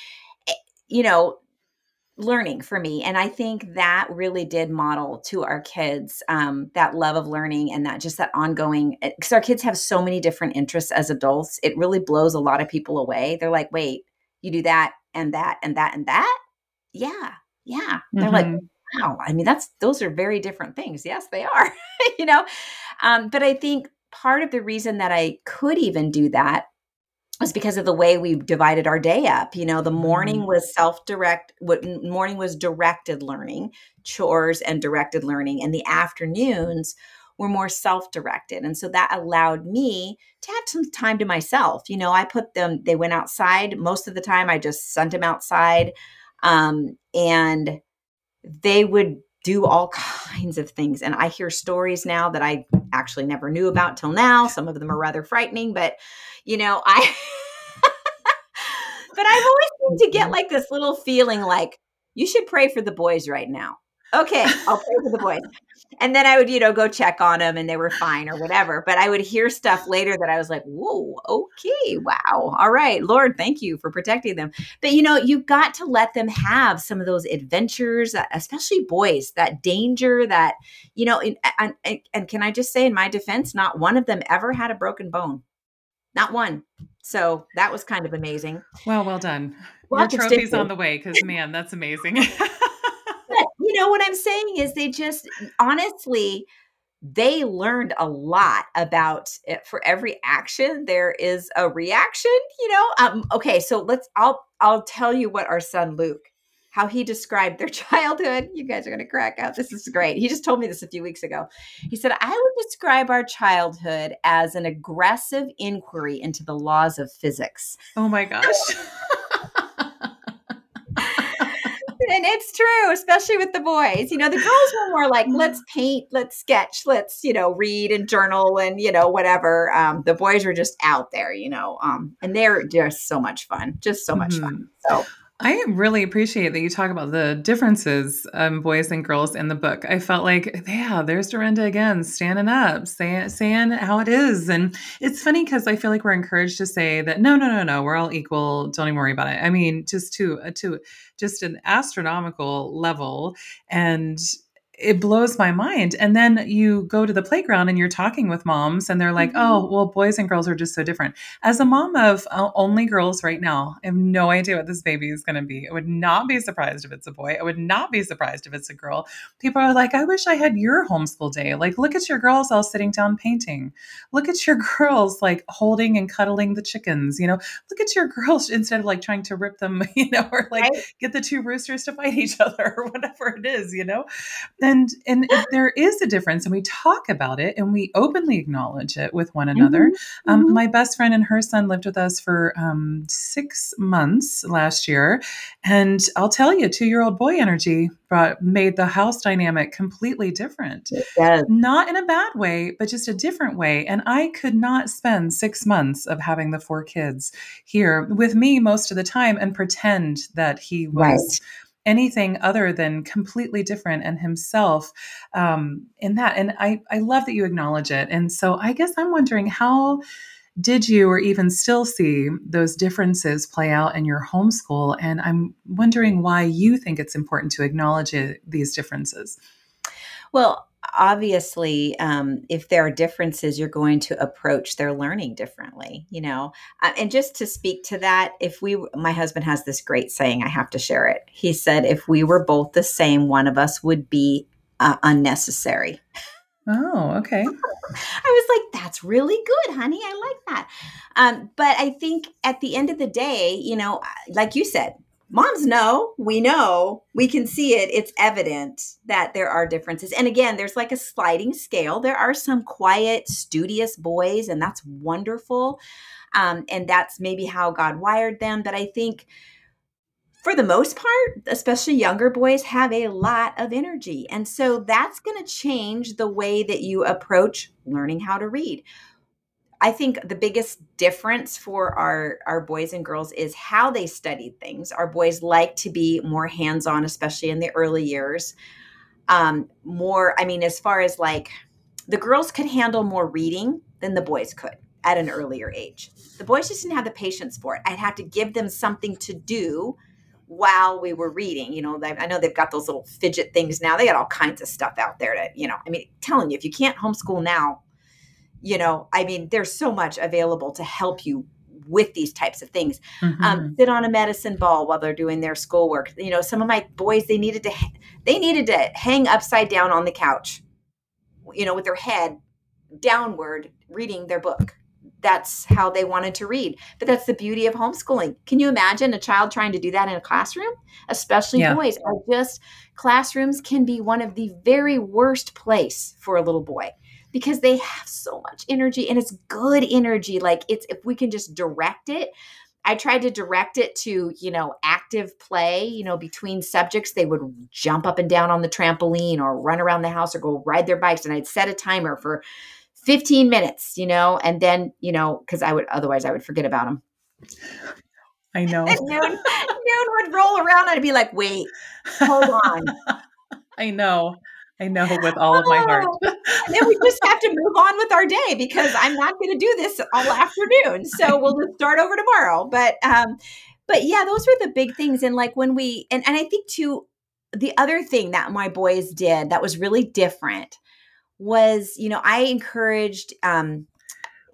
eh, you know, learning for me and i think that really did model to our kids um, that love of learning and that just that ongoing because eh, our kids have so many different interests as adults it really blows a lot of people away they're like wait you do that and that and that and that yeah yeah mm-hmm. they're like mm-hmm. wow i mean that's those are very different things yes they are you know um, but i think part of the reason that i could even do that was because of the way we divided our day up you know the morning mm-hmm. was self-direct what morning was directed learning chores and directed learning and the afternoons were more self-directed and so that allowed me to have some time to myself you know i put them they went outside most of the time i just sent them outside um, and they would do all kinds of things and i hear stories now that i actually never knew about till now some of them are rather frightening but you know i but i've always seemed to get like this little feeling like you should pray for the boys right now okay, I'll pray for the boys. And then I would, you know, go check on them and they were fine or whatever. But I would hear stuff later that I was like, whoa, okay, wow. All right, Lord, thank you for protecting them. But, you know, you got to let them have some of those adventures, uh, especially boys, that danger that, you know, and, and, and can I just say in my defense, not one of them ever had a broken bone. not one. So that was kind of amazing. Well, well done. Lots Your trophy's on the way because man, that's amazing. you know what I'm saying? Is they just honestly they learned a lot about it. for every action there is a reaction you know? Um, okay so let's i'll i'll tell you what our son luke how he described their childhood. You guys are going to crack up. This is great. He just told me this a few weeks ago. He said i would describe our childhood as an aggressive inquiry into the laws of physics. Oh my gosh and it's true, especially with the boys. You know, the girls were more like, let's paint, let's sketch, let's, you know, read and journal and, you know, whatever. Um, the boys were just out there, you know, um, and they're just so much fun, just so much mm-hmm. fun. So I really appreciate that you talk about the differences, um, boys and girls in the book. I felt like, yeah, there's Durenda again, standing up, saying saying how it is, and it's funny because I feel like we're encouraged to say that no, no, no, no, we're all equal. Don't even worry about it. I mean, just to to just an astronomical level, and it blows my mind. And then you go to the playground and you're talking with moms, and they're like, mm-hmm. oh, well, boys and girls are just so different. As a mom of uh, only girls right now, I have no idea what this baby is going to be. I would not be surprised if it's a boy. I would not be surprised if it's a girl. People are like, I wish I had your homeschool day. Like, look at your girls all sitting down painting. Look at your girls like holding and cuddling the chickens. You know, look at your girls instead of like trying to rip them, you know, or like right. get the two roosters to fight each other or whatever it is, you know and and and there is a difference and we talk about it and we openly acknowledge it with one another mm-hmm. Um, mm-hmm. my best friend and her son lived with us for um, six months last year and i'll tell you two-year-old boy energy brought made the house dynamic completely different yes. not in a bad way but just a different way and i could not spend six months of having the four kids here with me most of the time and pretend that he was right anything other than completely different and himself um, in that. And I, I love that you acknowledge it. And so I guess I'm wondering how did you or even still see those differences play out in your homeschool? And I'm wondering why you think it's important to acknowledge it, these differences. Well, obviously um, if there are differences you're going to approach their learning differently you know uh, and just to speak to that if we my husband has this great saying i have to share it he said if we were both the same one of us would be uh, unnecessary Oh, okay. I was like, that's really good, honey. I like that. Um, but I think at the end of the day, you know, like you said, moms know we know we can see it it's evident that there are differences. And again there's like a sliding scale. There are some quiet studious boys and that's wonderful. Um, and that's maybe how god wired them but i think for the most part especially younger boys have a lot of energy. And so that's going to change the way that you approach learning how to read I think the biggest difference for our our boys and girls is how they studied things. Our boys like to be more hands-on, especially in the early years. Um, more, I mean, as far as like the girls could handle more reading than the boys could at an earlier age. The boys just didn't have the patience for it. I'd have to give them something to do while we were reading. You know, I know they've got those little fidget things now. They got all kinds of stuff out there to, you know, I mean, telling you, if you can't homeschool now, you know i mean there's so much available to help you with these types of things. Um, mm-hmm. um, sit on a medicine ball while they're doing their schoolwork. You know some of my boys they needed to they needed to hang upside down on the couch you know with their head downward reading their book. That's how they wanted to read. But that's the beauty of homeschooling. Can you imagine a child trying to do that in a classroom? Especially yeah. boys. Are just classrooms can be one of the very worst place for a little boy because they have so much energy and it's good energy. Like it's if we can just direct it. I tried to direct it to, you know, active play, you know, between subjects. They would jump up and down on the trampoline or run around the house or go ride their bikes. And I'd set a timer for 15 minutes, you know, and then, you know, because I would otherwise I would forget about them. I know. noon, noon would roll around and I'd be like, wait, hold on. I know. I know with all of my heart. and then we just have to move on with our day because I'm not going to do this all afternoon. So we'll just start over tomorrow. But um, but yeah, those were the big things. And like when we and, and I think too, the other thing that my boys did that was really different was, you know, I encouraged um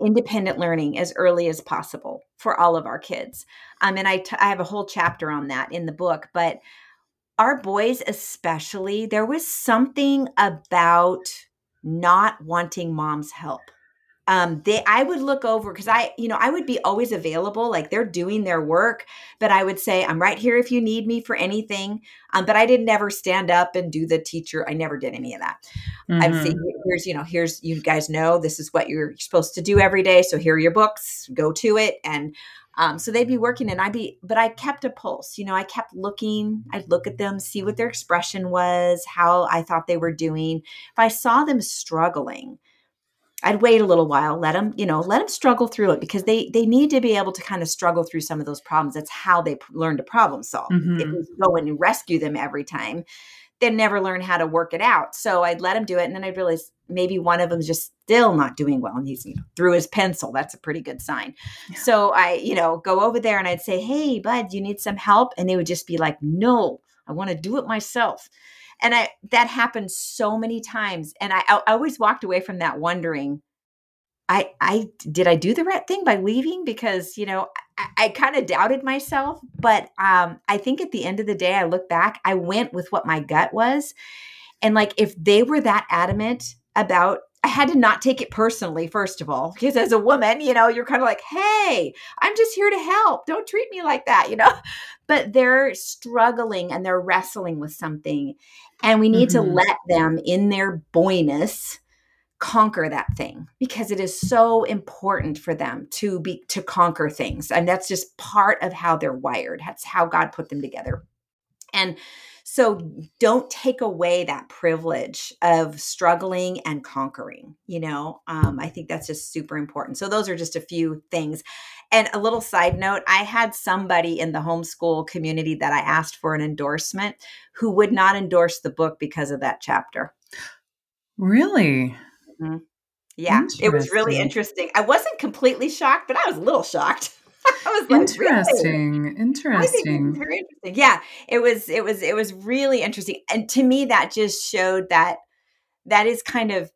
independent learning as early as possible for all of our kids. Um, and I, t- I have a whole chapter on that in the book, but our boys, especially, there was something about not wanting mom's help um they i would look over because i you know i would be always available like they're doing their work but i would say i'm right here if you need me for anything um, but i didn't ever stand up and do the teacher i never did any of that mm-hmm. i'd say here's you know here's you guys know this is what you're supposed to do every day so here are your books go to it and um, so they'd be working and I'd be, but I kept a pulse, you know, I kept looking, I'd look at them, see what their expression was, how I thought they were doing. If I saw them struggling, I'd wait a little while, let them, you know, let them struggle threw it because they they need to be able to kind of struggle through some of those problems. That's how they learn to problem solve. Mm-hmm. If we go in and rescue them every time, they never learn how to work it out. So I'd let them do it, and then I'd realize maybe one of them's just still not doing well, and he's you know, through his pencil. That's a pretty good sign. Yeah. So I, you know, go over there and I'd say, "Hey, bud, you need some help?" And they would just be like, "No, I want to do it myself." And i that happened so many times and I, I always walked away from that wondering i i did i do the right thing by leaving? Because you know i, I kind of doubted myself but um i think at the end of the day i look back i went with what my gut was and like if they were that adamant about I had to not take it personally, first of all, because as a woman, you know, you're kind of like, hey, I'm just here to help. Don't treat me like that, you know? But they're struggling and they're wrestling with something. And we need mm-hmm. to let them in their boyness conquer that thing because it is so important for them to be to conquer things and that's just part of how they're wired that's how god put them together and so don't take away that privilege of struggling and conquering you know um, i think that's just super important so those are just a few things and a little side note I had somebody in the homeschool community that I asked for an endorsement who would not endorse the book because of that chapter. Really? Mm-hmm. Yeah, it was really interesting. I wasn't completely shocked, but I was a little shocked. I was like, interesting, really? interesting, very interesting. Yeah, it was, it was, it was really interesting, and to me, that just showed that that is kind of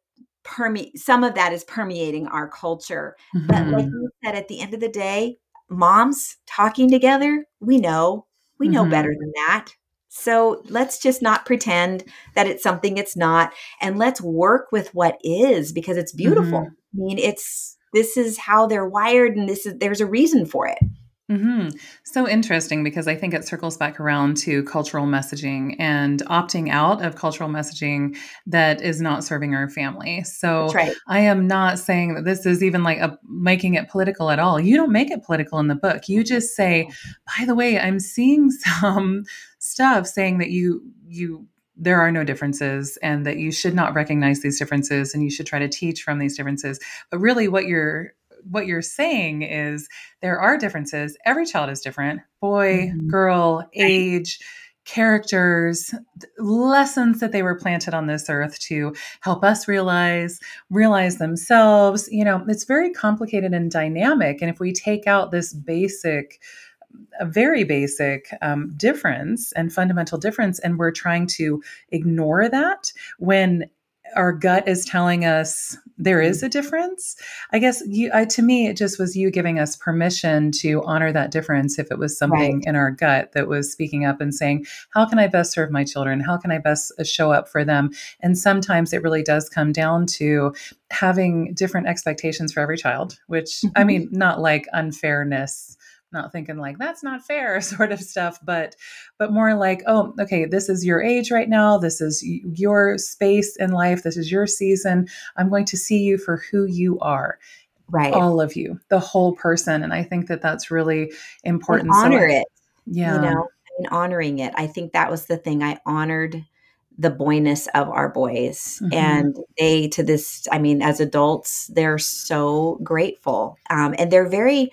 permeate some of that is permeating our culture. Mm-hmm. But like mm-hmm. you said, at the end of the day, moms talking together, we know, we mm-hmm. know better than that. So let's just not pretend that it's something it's not. And let's work with what is because it's beautiful. Mm-hmm. I mean, it's this is how they're wired and this is there's a reason for it. Mm-hmm. So interesting because I think it circles back around to cultural messaging and opting out of cultural messaging that is not serving our family. So right. I am not saying that this is even like a, making it political at all. You don't make it political in the book. You just say, by the way, I'm seeing some stuff saying that you you there are no differences and that you should not recognize these differences and you should try to teach from these differences. But really what you're what you're saying is there are differences. Every child is different boy, mm-hmm. girl, age, characters, lessons that they were planted on this earth to help us realize, realize themselves. You know, it's very complicated and dynamic. And if we take out this basic, a very basic um, difference and fundamental difference, and we're trying to ignore that when our gut is telling us there is a difference. I guess you I, to me it just was you giving us permission to honor that difference if it was something right. in our gut that was speaking up and saying how can i best serve my children? How can i best uh, show up for them? And sometimes it really does come down to having different expectations for every child which i mean not like unfairness not thinking like that's not fair sort of stuff but but more like oh okay this is your age right now. This is your space in life. This is your season. I'm going to see you for who you are right. all of you the whole person and i think that that's really important and honor so, it yeah. you know and honoring it. I think that was the thing. I honored the boyness of our boys mm-hmm. and they to this i mean as adults they're so grateful um, and they're very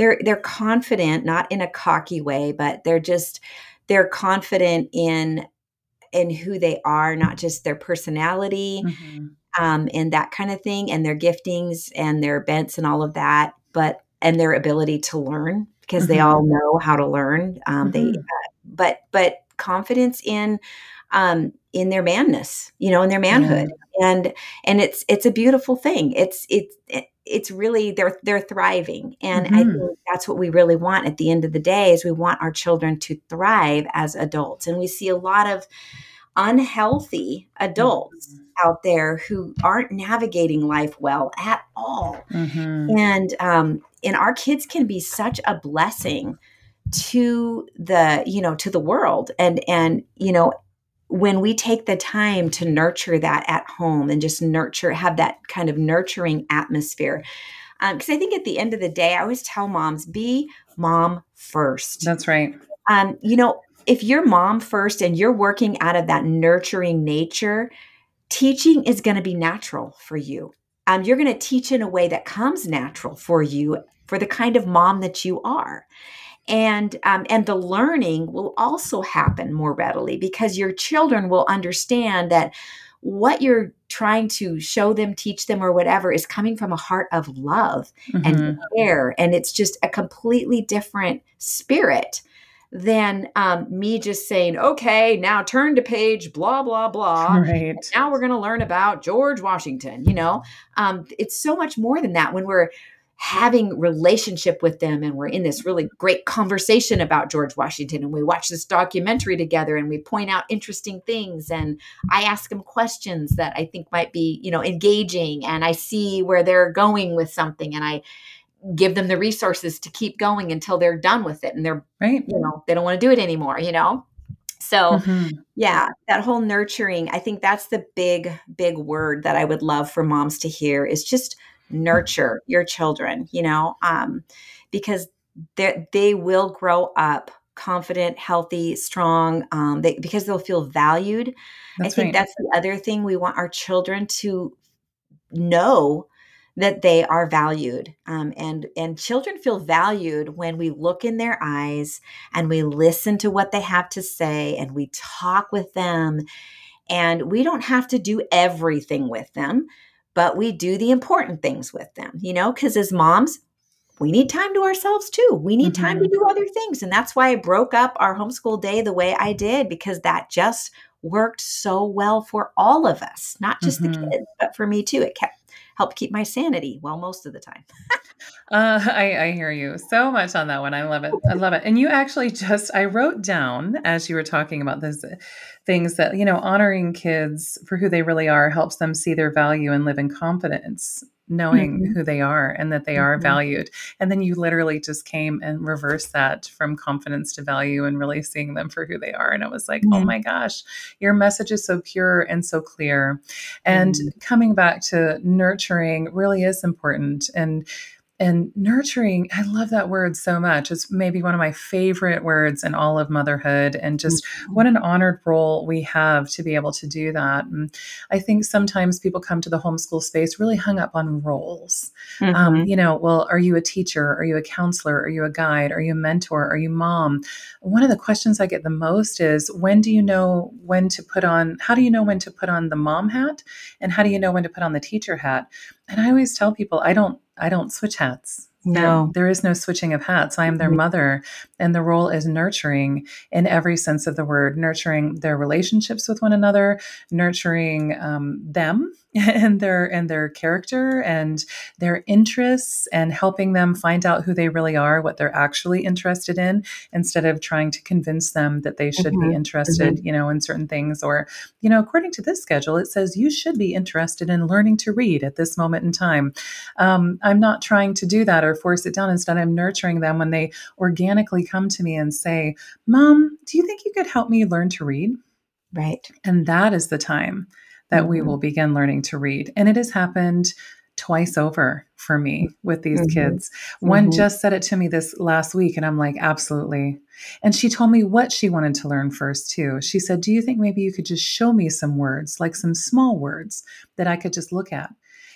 they're they're confident not in a cocky way but they're just they're confident in in who they are not just their personality mm-hmm. um, and that kind of thing and their giftings and their bents and all of that but and their ability to learn because mm-hmm. they all know how to learn um, mm-hmm. they uh, but but confidence in um, in their manness, you know, in their manhood. Yeah. And and it's it's a beautiful thing. It's it's it's really they're they're thriving. And mm-hmm. I think that's what we really want at the end of the day is we want our children to thrive as adults. And we see a lot of unhealthy adults mm-hmm. out there who aren't navigating life well at all. Mm-hmm. And um and our kids can be such a blessing to the you know to the world and and you know when we take the time to nurture that at home and just nurture have that kind of nurturing atmosphere. Because um, i think at the end of the day i always tell moms be mom first. That's right. Um, you know if you're mom first and you're working out of that nurturing nature teaching is going to be natural for you. Um, you're going to teach in a way that comes natural for you for the kind of mom that you are and um, and the learning will also happen more readily because your children will understand that what you're trying to show them teach them or whatever is coming from a heart of love mm-hmm. and care and it's just a completely different spirit than um, me just saying, okay, now turn to page blah, blah, blah. Right. Now we're going to learn about George Washington. You know, um, it's so much more than that when we're having relationship with them and we're in this really great conversation about George Washington and we watch this documentary together and we point out interesting things and I ask them questions that I think might be, you know, engaging and I see where they're going with something and I give them the resources to keep going until they're done with it and they're right, you know, they don't want to do it anymore, you know. So, mm-hmm. yeah, that whole nurturing, I think that's the big big word that I would love for moms to hear is just nurture your children, you know, um, because they they will grow up confident, healthy, strong, um, they, because they'll feel valued. That's I think right. that's the other thing we want our children to know that they are valued um, and and children feel valued when we look in their eyes and we listen to what they have to say and we talk with them and we don't have to do everything with them but we do the important things with them, you know, because as moms, we need time to ourselves too. We need mm-hmm. time to mm-hmm. do other things. And that's why I broke up our homeschool day the way I did, because that just worked so well for all of us, not just mm-hmm. the kids, but for me too. It kept helped keep my sanity well most of the time. uh, I, I hear you so much on that one. I love it. I love it. And you actually just I wrote down as you were talking about this things that you know honoring kids for who they really are helps them see their value and live in confidence knowing mm-hmm. who they are and that they are mm-hmm. valued. And then you literally just came and reversed that from confidence to value and really seeing them for who they are. And it was like, oh mm-hmm. oh my gosh, your message is so pure and so clear. And mm-hmm. coming back to nurturing really is important. And and nurturing i love that word so much. It's maybe one of my favorite words in all of motherhood and just mm-hmm. what an honored role we have to be able to do that and i think sometimes people come to the homeschool space really hung up on roles. Um, mm-hmm. um, you know well are you a teacher? Are you a counselor? Are you a guide? Are you a mentor? Are you mom? One of the questions i get the most is when do you know when to put on how do you know when to put on the mom hat? And how do you know when to put on the teacher hat? And i always tell people i don't I don't switch hats. No, there, there is no switching of hats. I am their mm-hmm. mother, and the role is nurturing in every sense of the word, nurturing their relationships with one another, nurturing um, them and their and their character and their interests and helping them find out who they really are what they're actually interested in instead of trying to convince them that they should mm-hmm. be interested mm-hmm. you know in certain things or you know according to this schedule it says you should be interested in learning to read at this moment in time um, i'm not trying to do that or force it down instead i'm nurturing them when they organically come to me and say mom do you think you could help me learn to read right and that is the time that mm-hmm. we will begin learning to read. And it has happened twice over for me with these mm-hmm. kids. One mm-hmm. just said it to me this last week, and I'm like, absolutely. And she told me what she wanted to learn first, too. She said, Do you think maybe you could just show me some words, like some small words that I could just look at?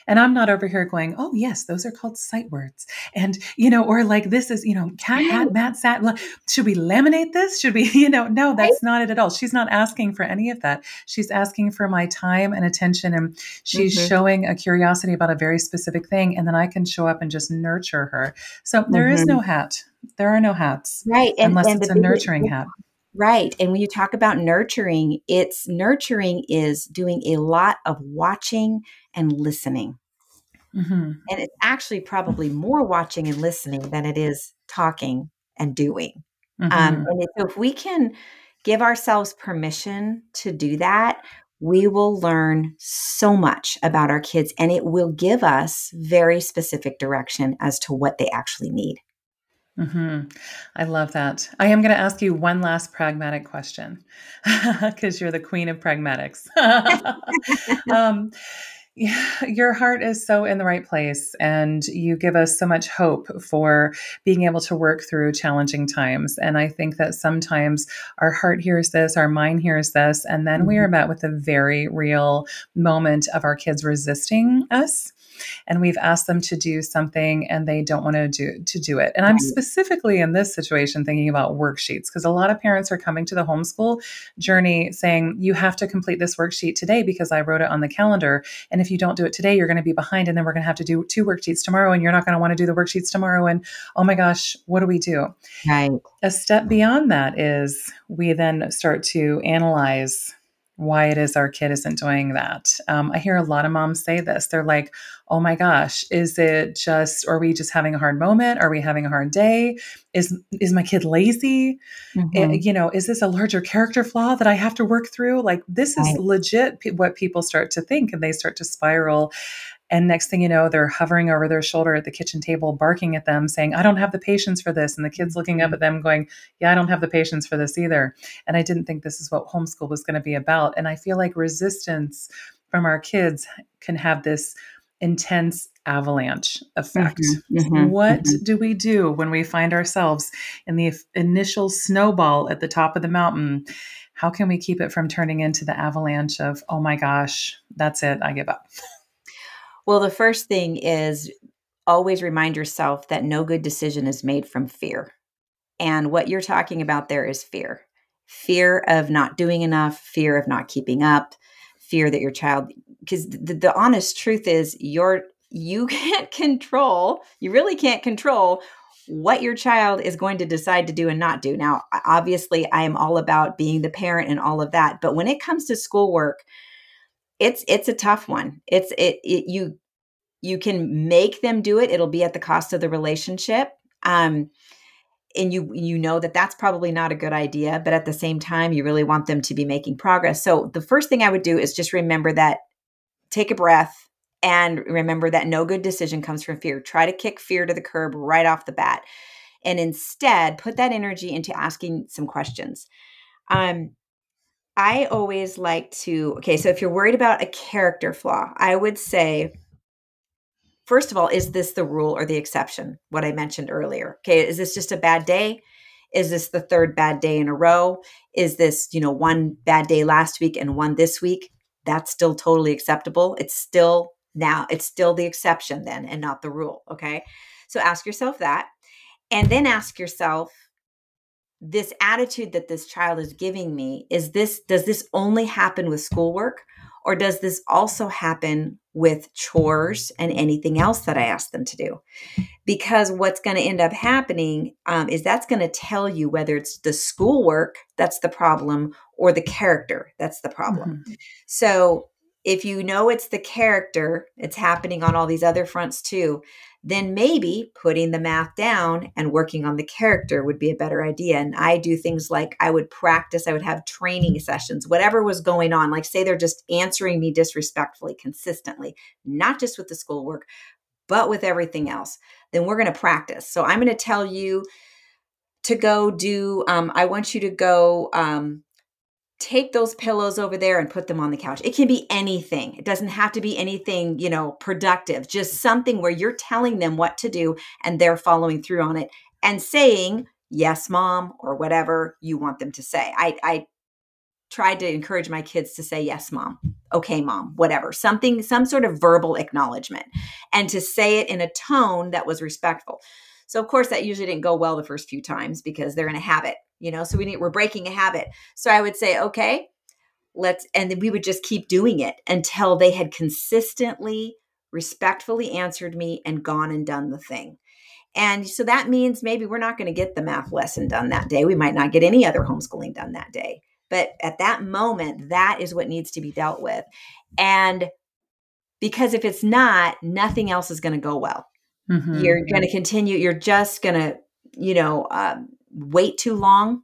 And I'm not over here going, oh, yes, those are called sight words. And, you know, or like this is, you know, cat, hat, mat, sat. Should we laminate this? Should we, you know, no, that's not it at all. She's not asking for any of that. She's asking for my time and attention. And she's mm-hmm. showing a curiosity about a very specific thing. And then I can show up and just nurture her. So there mm-hmm. is no hat. There are no hats. Right. And, unless and it's a nurturing hat Right. And when you talk about nurturing, it's nurturing is doing a lot of watching and listening. Mm-hmm. And it's actually probably more watching and listening than it is talking and doing. Um, mm-hmm. Um, and so if we can give ourselves permission to do that, we will learn so much about our kids and it will give us very specific direction as to what they actually need. Mm-hmm. I love that. I am going to ask you one last pragmatic question because you're the queen of pragmatics. um, your heart is so in the right place, and you give us so much hope for being able to work through challenging times. And I think that sometimes our heart hears this, our mind hears this, and then mm-hmm. we are met with a very real moment of our kids resisting us and we've asked them to do something and they don't want to do to do it. And I'm specifically in this situation thinking about worksheets because a lot of parents are coming to the homeschool journey saying you have to complete this worksheet today because I wrote it on the calendar and if you don't do it today you're going to be behind and then we're going to have to do two worksheets tomorrow and you're not going to want to do the worksheets tomorrow and oh my gosh, what do we do? Right. A step beyond that is we then start to analyze why it is our kid isn't doing that. Um, I hear a lot of moms say this. They're like, oh my gosh, is it just, are we just having a hard moment? Are we having a hard day? Is, is my kid lazy? Mm-hmm. It, you know, is this a larger character flaw that I have to work through? Like, this is right. legit what people start to think and they start to spiral. And next thing you know, they're hovering over their shoulder at the kitchen table, barking at them, saying, I don't have the patience for this. And the kids looking up at them, going, Yeah, I don't have the patience for this either. And I didn't think this is what homeschool was going to be about. And I feel like resistance from our kids can have this intense avalanche effect. Mm-hmm, mm-hmm, what mm-hmm. do we do when we find ourselves in the initial snowball at the top of the mountain? How can we keep it from turning into the avalanche of, oh my gosh, that's it, I give up? Well, the first thing is always remind yourself that no good decision is made from fear. And what you're talking about there is fear fear of not doing enough, fear of not keeping up, fear that your child, because the, the honest truth is, you're, you can't control, you really can't control what your child is going to decide to do and not do. Now, obviously, I am all about being the parent and all of that, but when it comes to schoolwork, it's it's a tough one. It's it, it you you can make them do it. It'll be at the cost of the relationship. Um, and you you know that that's probably not a good idea but at the same time you really want them to be making progress so the first thing i would do is just remember that take a breath and remember that no good decision comes from fear try to kick fear to the curb right off the bat and instead put that energy into asking some questions um, I always like to, okay, so if you're worried about a character flaw, I would say, first of all, is this the rule or the exception? What I mentioned earlier. Okay, is this just a bad day? Is this the third bad day in a row? Is this, you know, one bad day last week and one this week? That's still totally acceptable. It's still now, it's still the exception then and not the rule. Okay. So ask yourself that. And then ask yourself, this attitude that this child is giving me is this does this only happen with schoolwork? Or does this also happen with chores and anything else that i ask them to do? Because what's going to end up happening um, is that's going to tell you whether it's the schoolwork that's the problem or the character that's the problem. Mm-hmm. so if you know it's the character it's happening on all these other fronts too then maybe putting the math down and working on the character would be a better idea. And I do things like I would practice, I would have training sessions, whatever was going on. Like, say they're just answering me disrespectfully consistently, not just with the schoolwork, but with everything else. Then we're going to practice. So I'm going to tell you to go do, um, I want you to go um, take those pillows over there and put them on the couch. It can be anything. It doesn't have to be anything, you know, productive, just something where you're telling them what to do and they're following through on it and saying, yes, mom, or whatever you want them to say. I, I tried to encourage my kids to say, yes, mom, okay, mom, whatever, something, some sort of verbal acknowledgement and to say it in a tone that was respectful. So, of course, that usually didn't go well the first few times because they're in a habit you know so we need we're breaking a habit so i would say okay let's and then we would just keep doing it until they had consistently respectfully answered me and gone and done the thing And so that means maybe we're not going to get the math lesson done that day. We might not get any other homeschooling done that day. But at that moment, that is what needs to be dealt with. And because if it's not, nothing else is going to go well. Mm-hmm. You're going to continue, you're just going to, you know, um, wait too long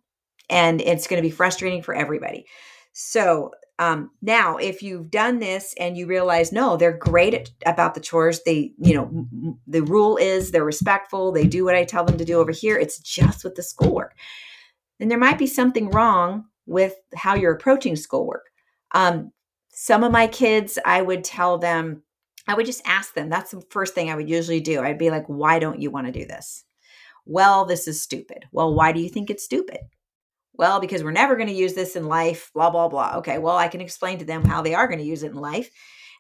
and it's going to be frustrating for everybody. So um, now, if you've done this and you realize, no, they're great at, about the chores. They, you know, m- the rule is they're respectful. They do what I tell them to do over here. It's just with the schoolwork. Then there might be something wrong with how you're approaching schoolwork. Um, some of my kids, I would tell them, I would just ask them. That's the first thing I would usually do. I'd be like, why don't you want to do this? Well, this is stupid. Well, why do you think it's stupid? Well, because we're never going to use this in life, blah, blah, blah. Okay, well, I can explain to them how they are going to use it in life.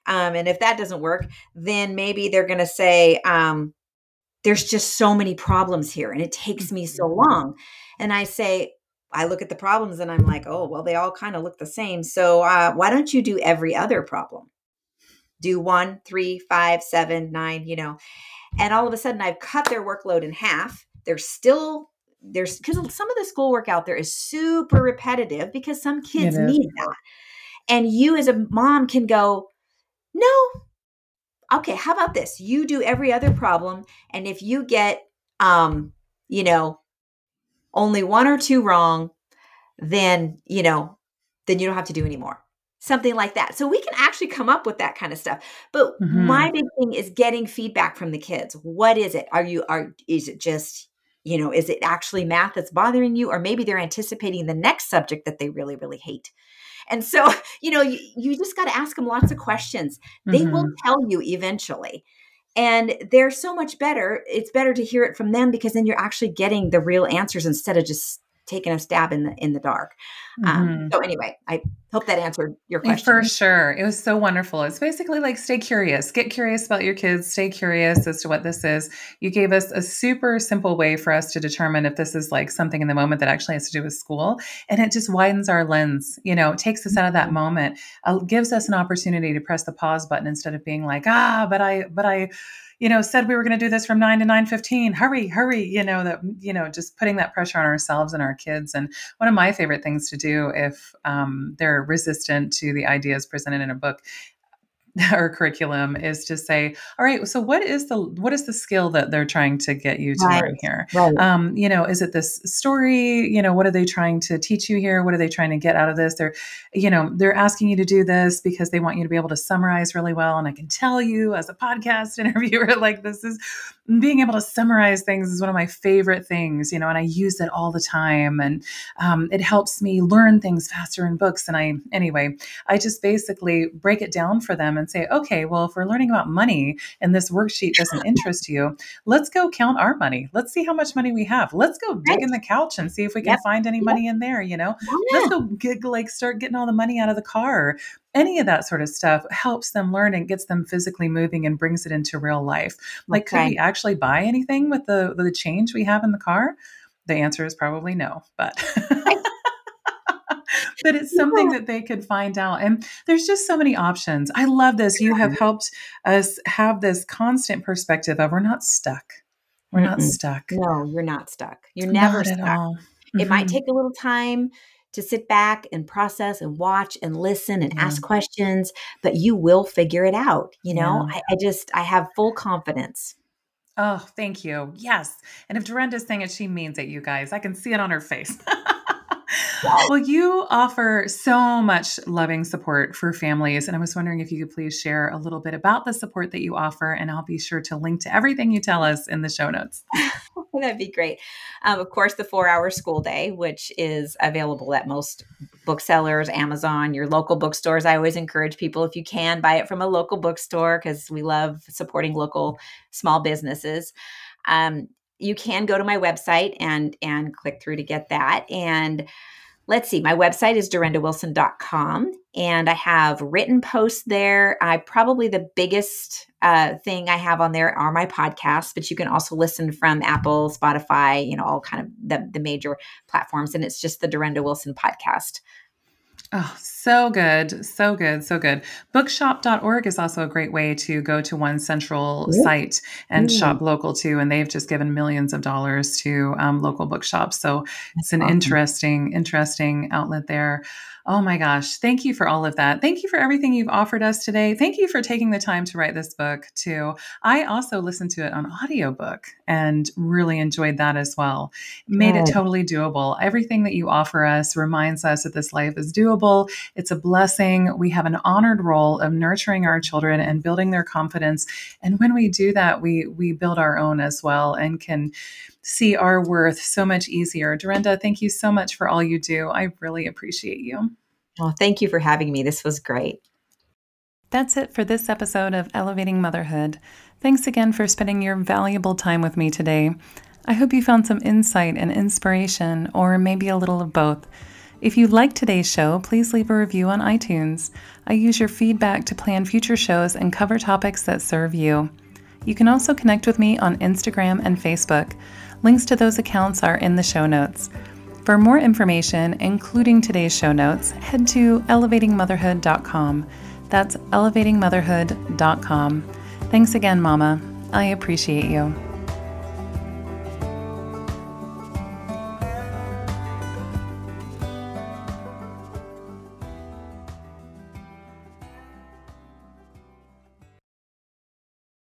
Um, and if that doesn't work, then maybe they're going to say, um, there's just so many problems here and it takes me so mm-hmm. long. And I say, I look at the problems and I'm like, oh, well, they all kind of look the same. So uh, why don't you do every other problem? Do one, three, five, seven, nine, you know. And all of a sudden, I've cut their workload in half. They're still there's because some of the schoolwork out there is super repetitive because some kids need that. And you as a mom can go, no, okay, how about this? You do every other problem. And if you get, um, you know, only one or two wrong, then, you know, then you don't have to do anymore. Something like that. So we can actually come up with that kind of stuff. But mm-hmm. my big thing is getting feedback from the kids. What is it? Are you, are, is it just, you know is it actually math that's bothering you or maybe they're anticipating the next subject that they really really hate and so you know you, you just got to ask them lots of questions mm-hmm. they will mm-hmm. tell you eventually and they're so much better it's better to hear it from them because then you're actually getting the real answers instead of just taking a stab in the in the dark. Um, mm-hmm. So anyway, I hope that answered your question. For sure, it was so wonderful. It's basically like stay curious, get curious about your kids, stay curious as to what this is. You gave us a super simple way for us to determine if this is like something in the moment that actually has to do with school, and it just widens our lens. You know, it takes us out of that mm-hmm. moment, uh, gives us an opportunity to press the pause button instead of being like, ah, but I, but I you know, said we were going to do this from 9 to 9:15. Hurry, hurry, you know, that you know, just putting that pressure on ourselves and our kids. And one of my favorite things to do if um, they're resistant to the ideas presented in a book our curriculum is to say all right so what is the what is the skill that they're trying to get you to right. learn here right. um, you know is it this story you know what are they trying to teach you here what are they trying to get out of this they're you know they're asking you to do this because they want you to be able to summarize really well and i can tell you as a podcast interviewer like this is being able to summarize things is one of my favorite things, you know, and I use it all the time. And um, it helps me learn things faster in books. And I, anyway, I just basically break it down for them and say, okay, well, if we're learning about money and this worksheet doesn't interest you, let's go count our money. Let's see how much money we have. Let's go dig right. in the couch and see if we can yep. find any yep. money in there, you know? Yeah. Let's go get, like start getting all the money out of the car any of that sort of stuff helps them learn and gets them physically moving and brings it into real life. Like, okay. could we actually buy anything with the with the change we have in the car? The answer is probably no, but. But it's something that they could find out. And there's just so many options. I love this. You have helped us have this constant perspective of we're not stuck. We're Mm-mm. not stuck. No, you're not stuck. You're never not stuck. Mm-hmm. It might mm-hmm. take a little time to sit back and process and watch and listen and yeah. ask questions, but you will figure it out. You know, yeah. I, I, just, I have full confidence. Oh, thank you. Yes. And if Durenda's saying it, she means it, you guys. I can see it on her face. well, you offer so much loving support for families. And I was wondering if you could please share a little bit about the support that you offer. And I'll be sure to link to everything you tell us in the show notes. That'd be great. Um, of course, the four hour school day, which is available at most booksellers, Amazon, your local bookstores. I always encourage people, if you can, buy it from a local bookstore because we love supporting local small businesses. Um, you can go to my website and and click through to get that. And let's see, my website is durendawilson.com and I have written posts there. I probably the biggest uh, thing I have on there are my podcasts, but you can also listen from Apple, Spotify, you know, all kind of the, the major platforms. And it's just the Durenda Wilson podcast. Oh, So good, so good, so good. Bookshop.org is also a great way to go to one central site and Mm, shop local too. And they've just given millions of dollars to um, local bookshops. So it's an awesome. interesting, interesting outlet there. Oh my gosh. Thank you for all of that. Thank you for everything you've offered us today. Thank you for taking the time to write this book too. I also listened to it on audiobook and really enjoyed that as well. Made it totally doable. Everything that you offer us reminds us that this life is doable. It's a blessing. We have an honored role of nurturing our children and building their confidence. And when we do that, we we build our own as well and can see our worth so much easier. Durenda, thank you so much for all you do. I really appreciate you. Well, thank you for having me. This was great. That's it for this episode of Elevating Motherhood. Thanks again for spending your valuable time with me today. I hope you found some insight and inspiration, or maybe a little of both. If you like today's show, please leave a review on iTunes. I use your feedback to plan future shows and cover topics that serve you. You can also connect with me on Instagram and Facebook. Links to those accounts are in the show notes. For more information, including today's show notes, head to elevatingmotherhood.com. That's elevatingmotherhood.com. Thanks again, Mama. I appreciate you.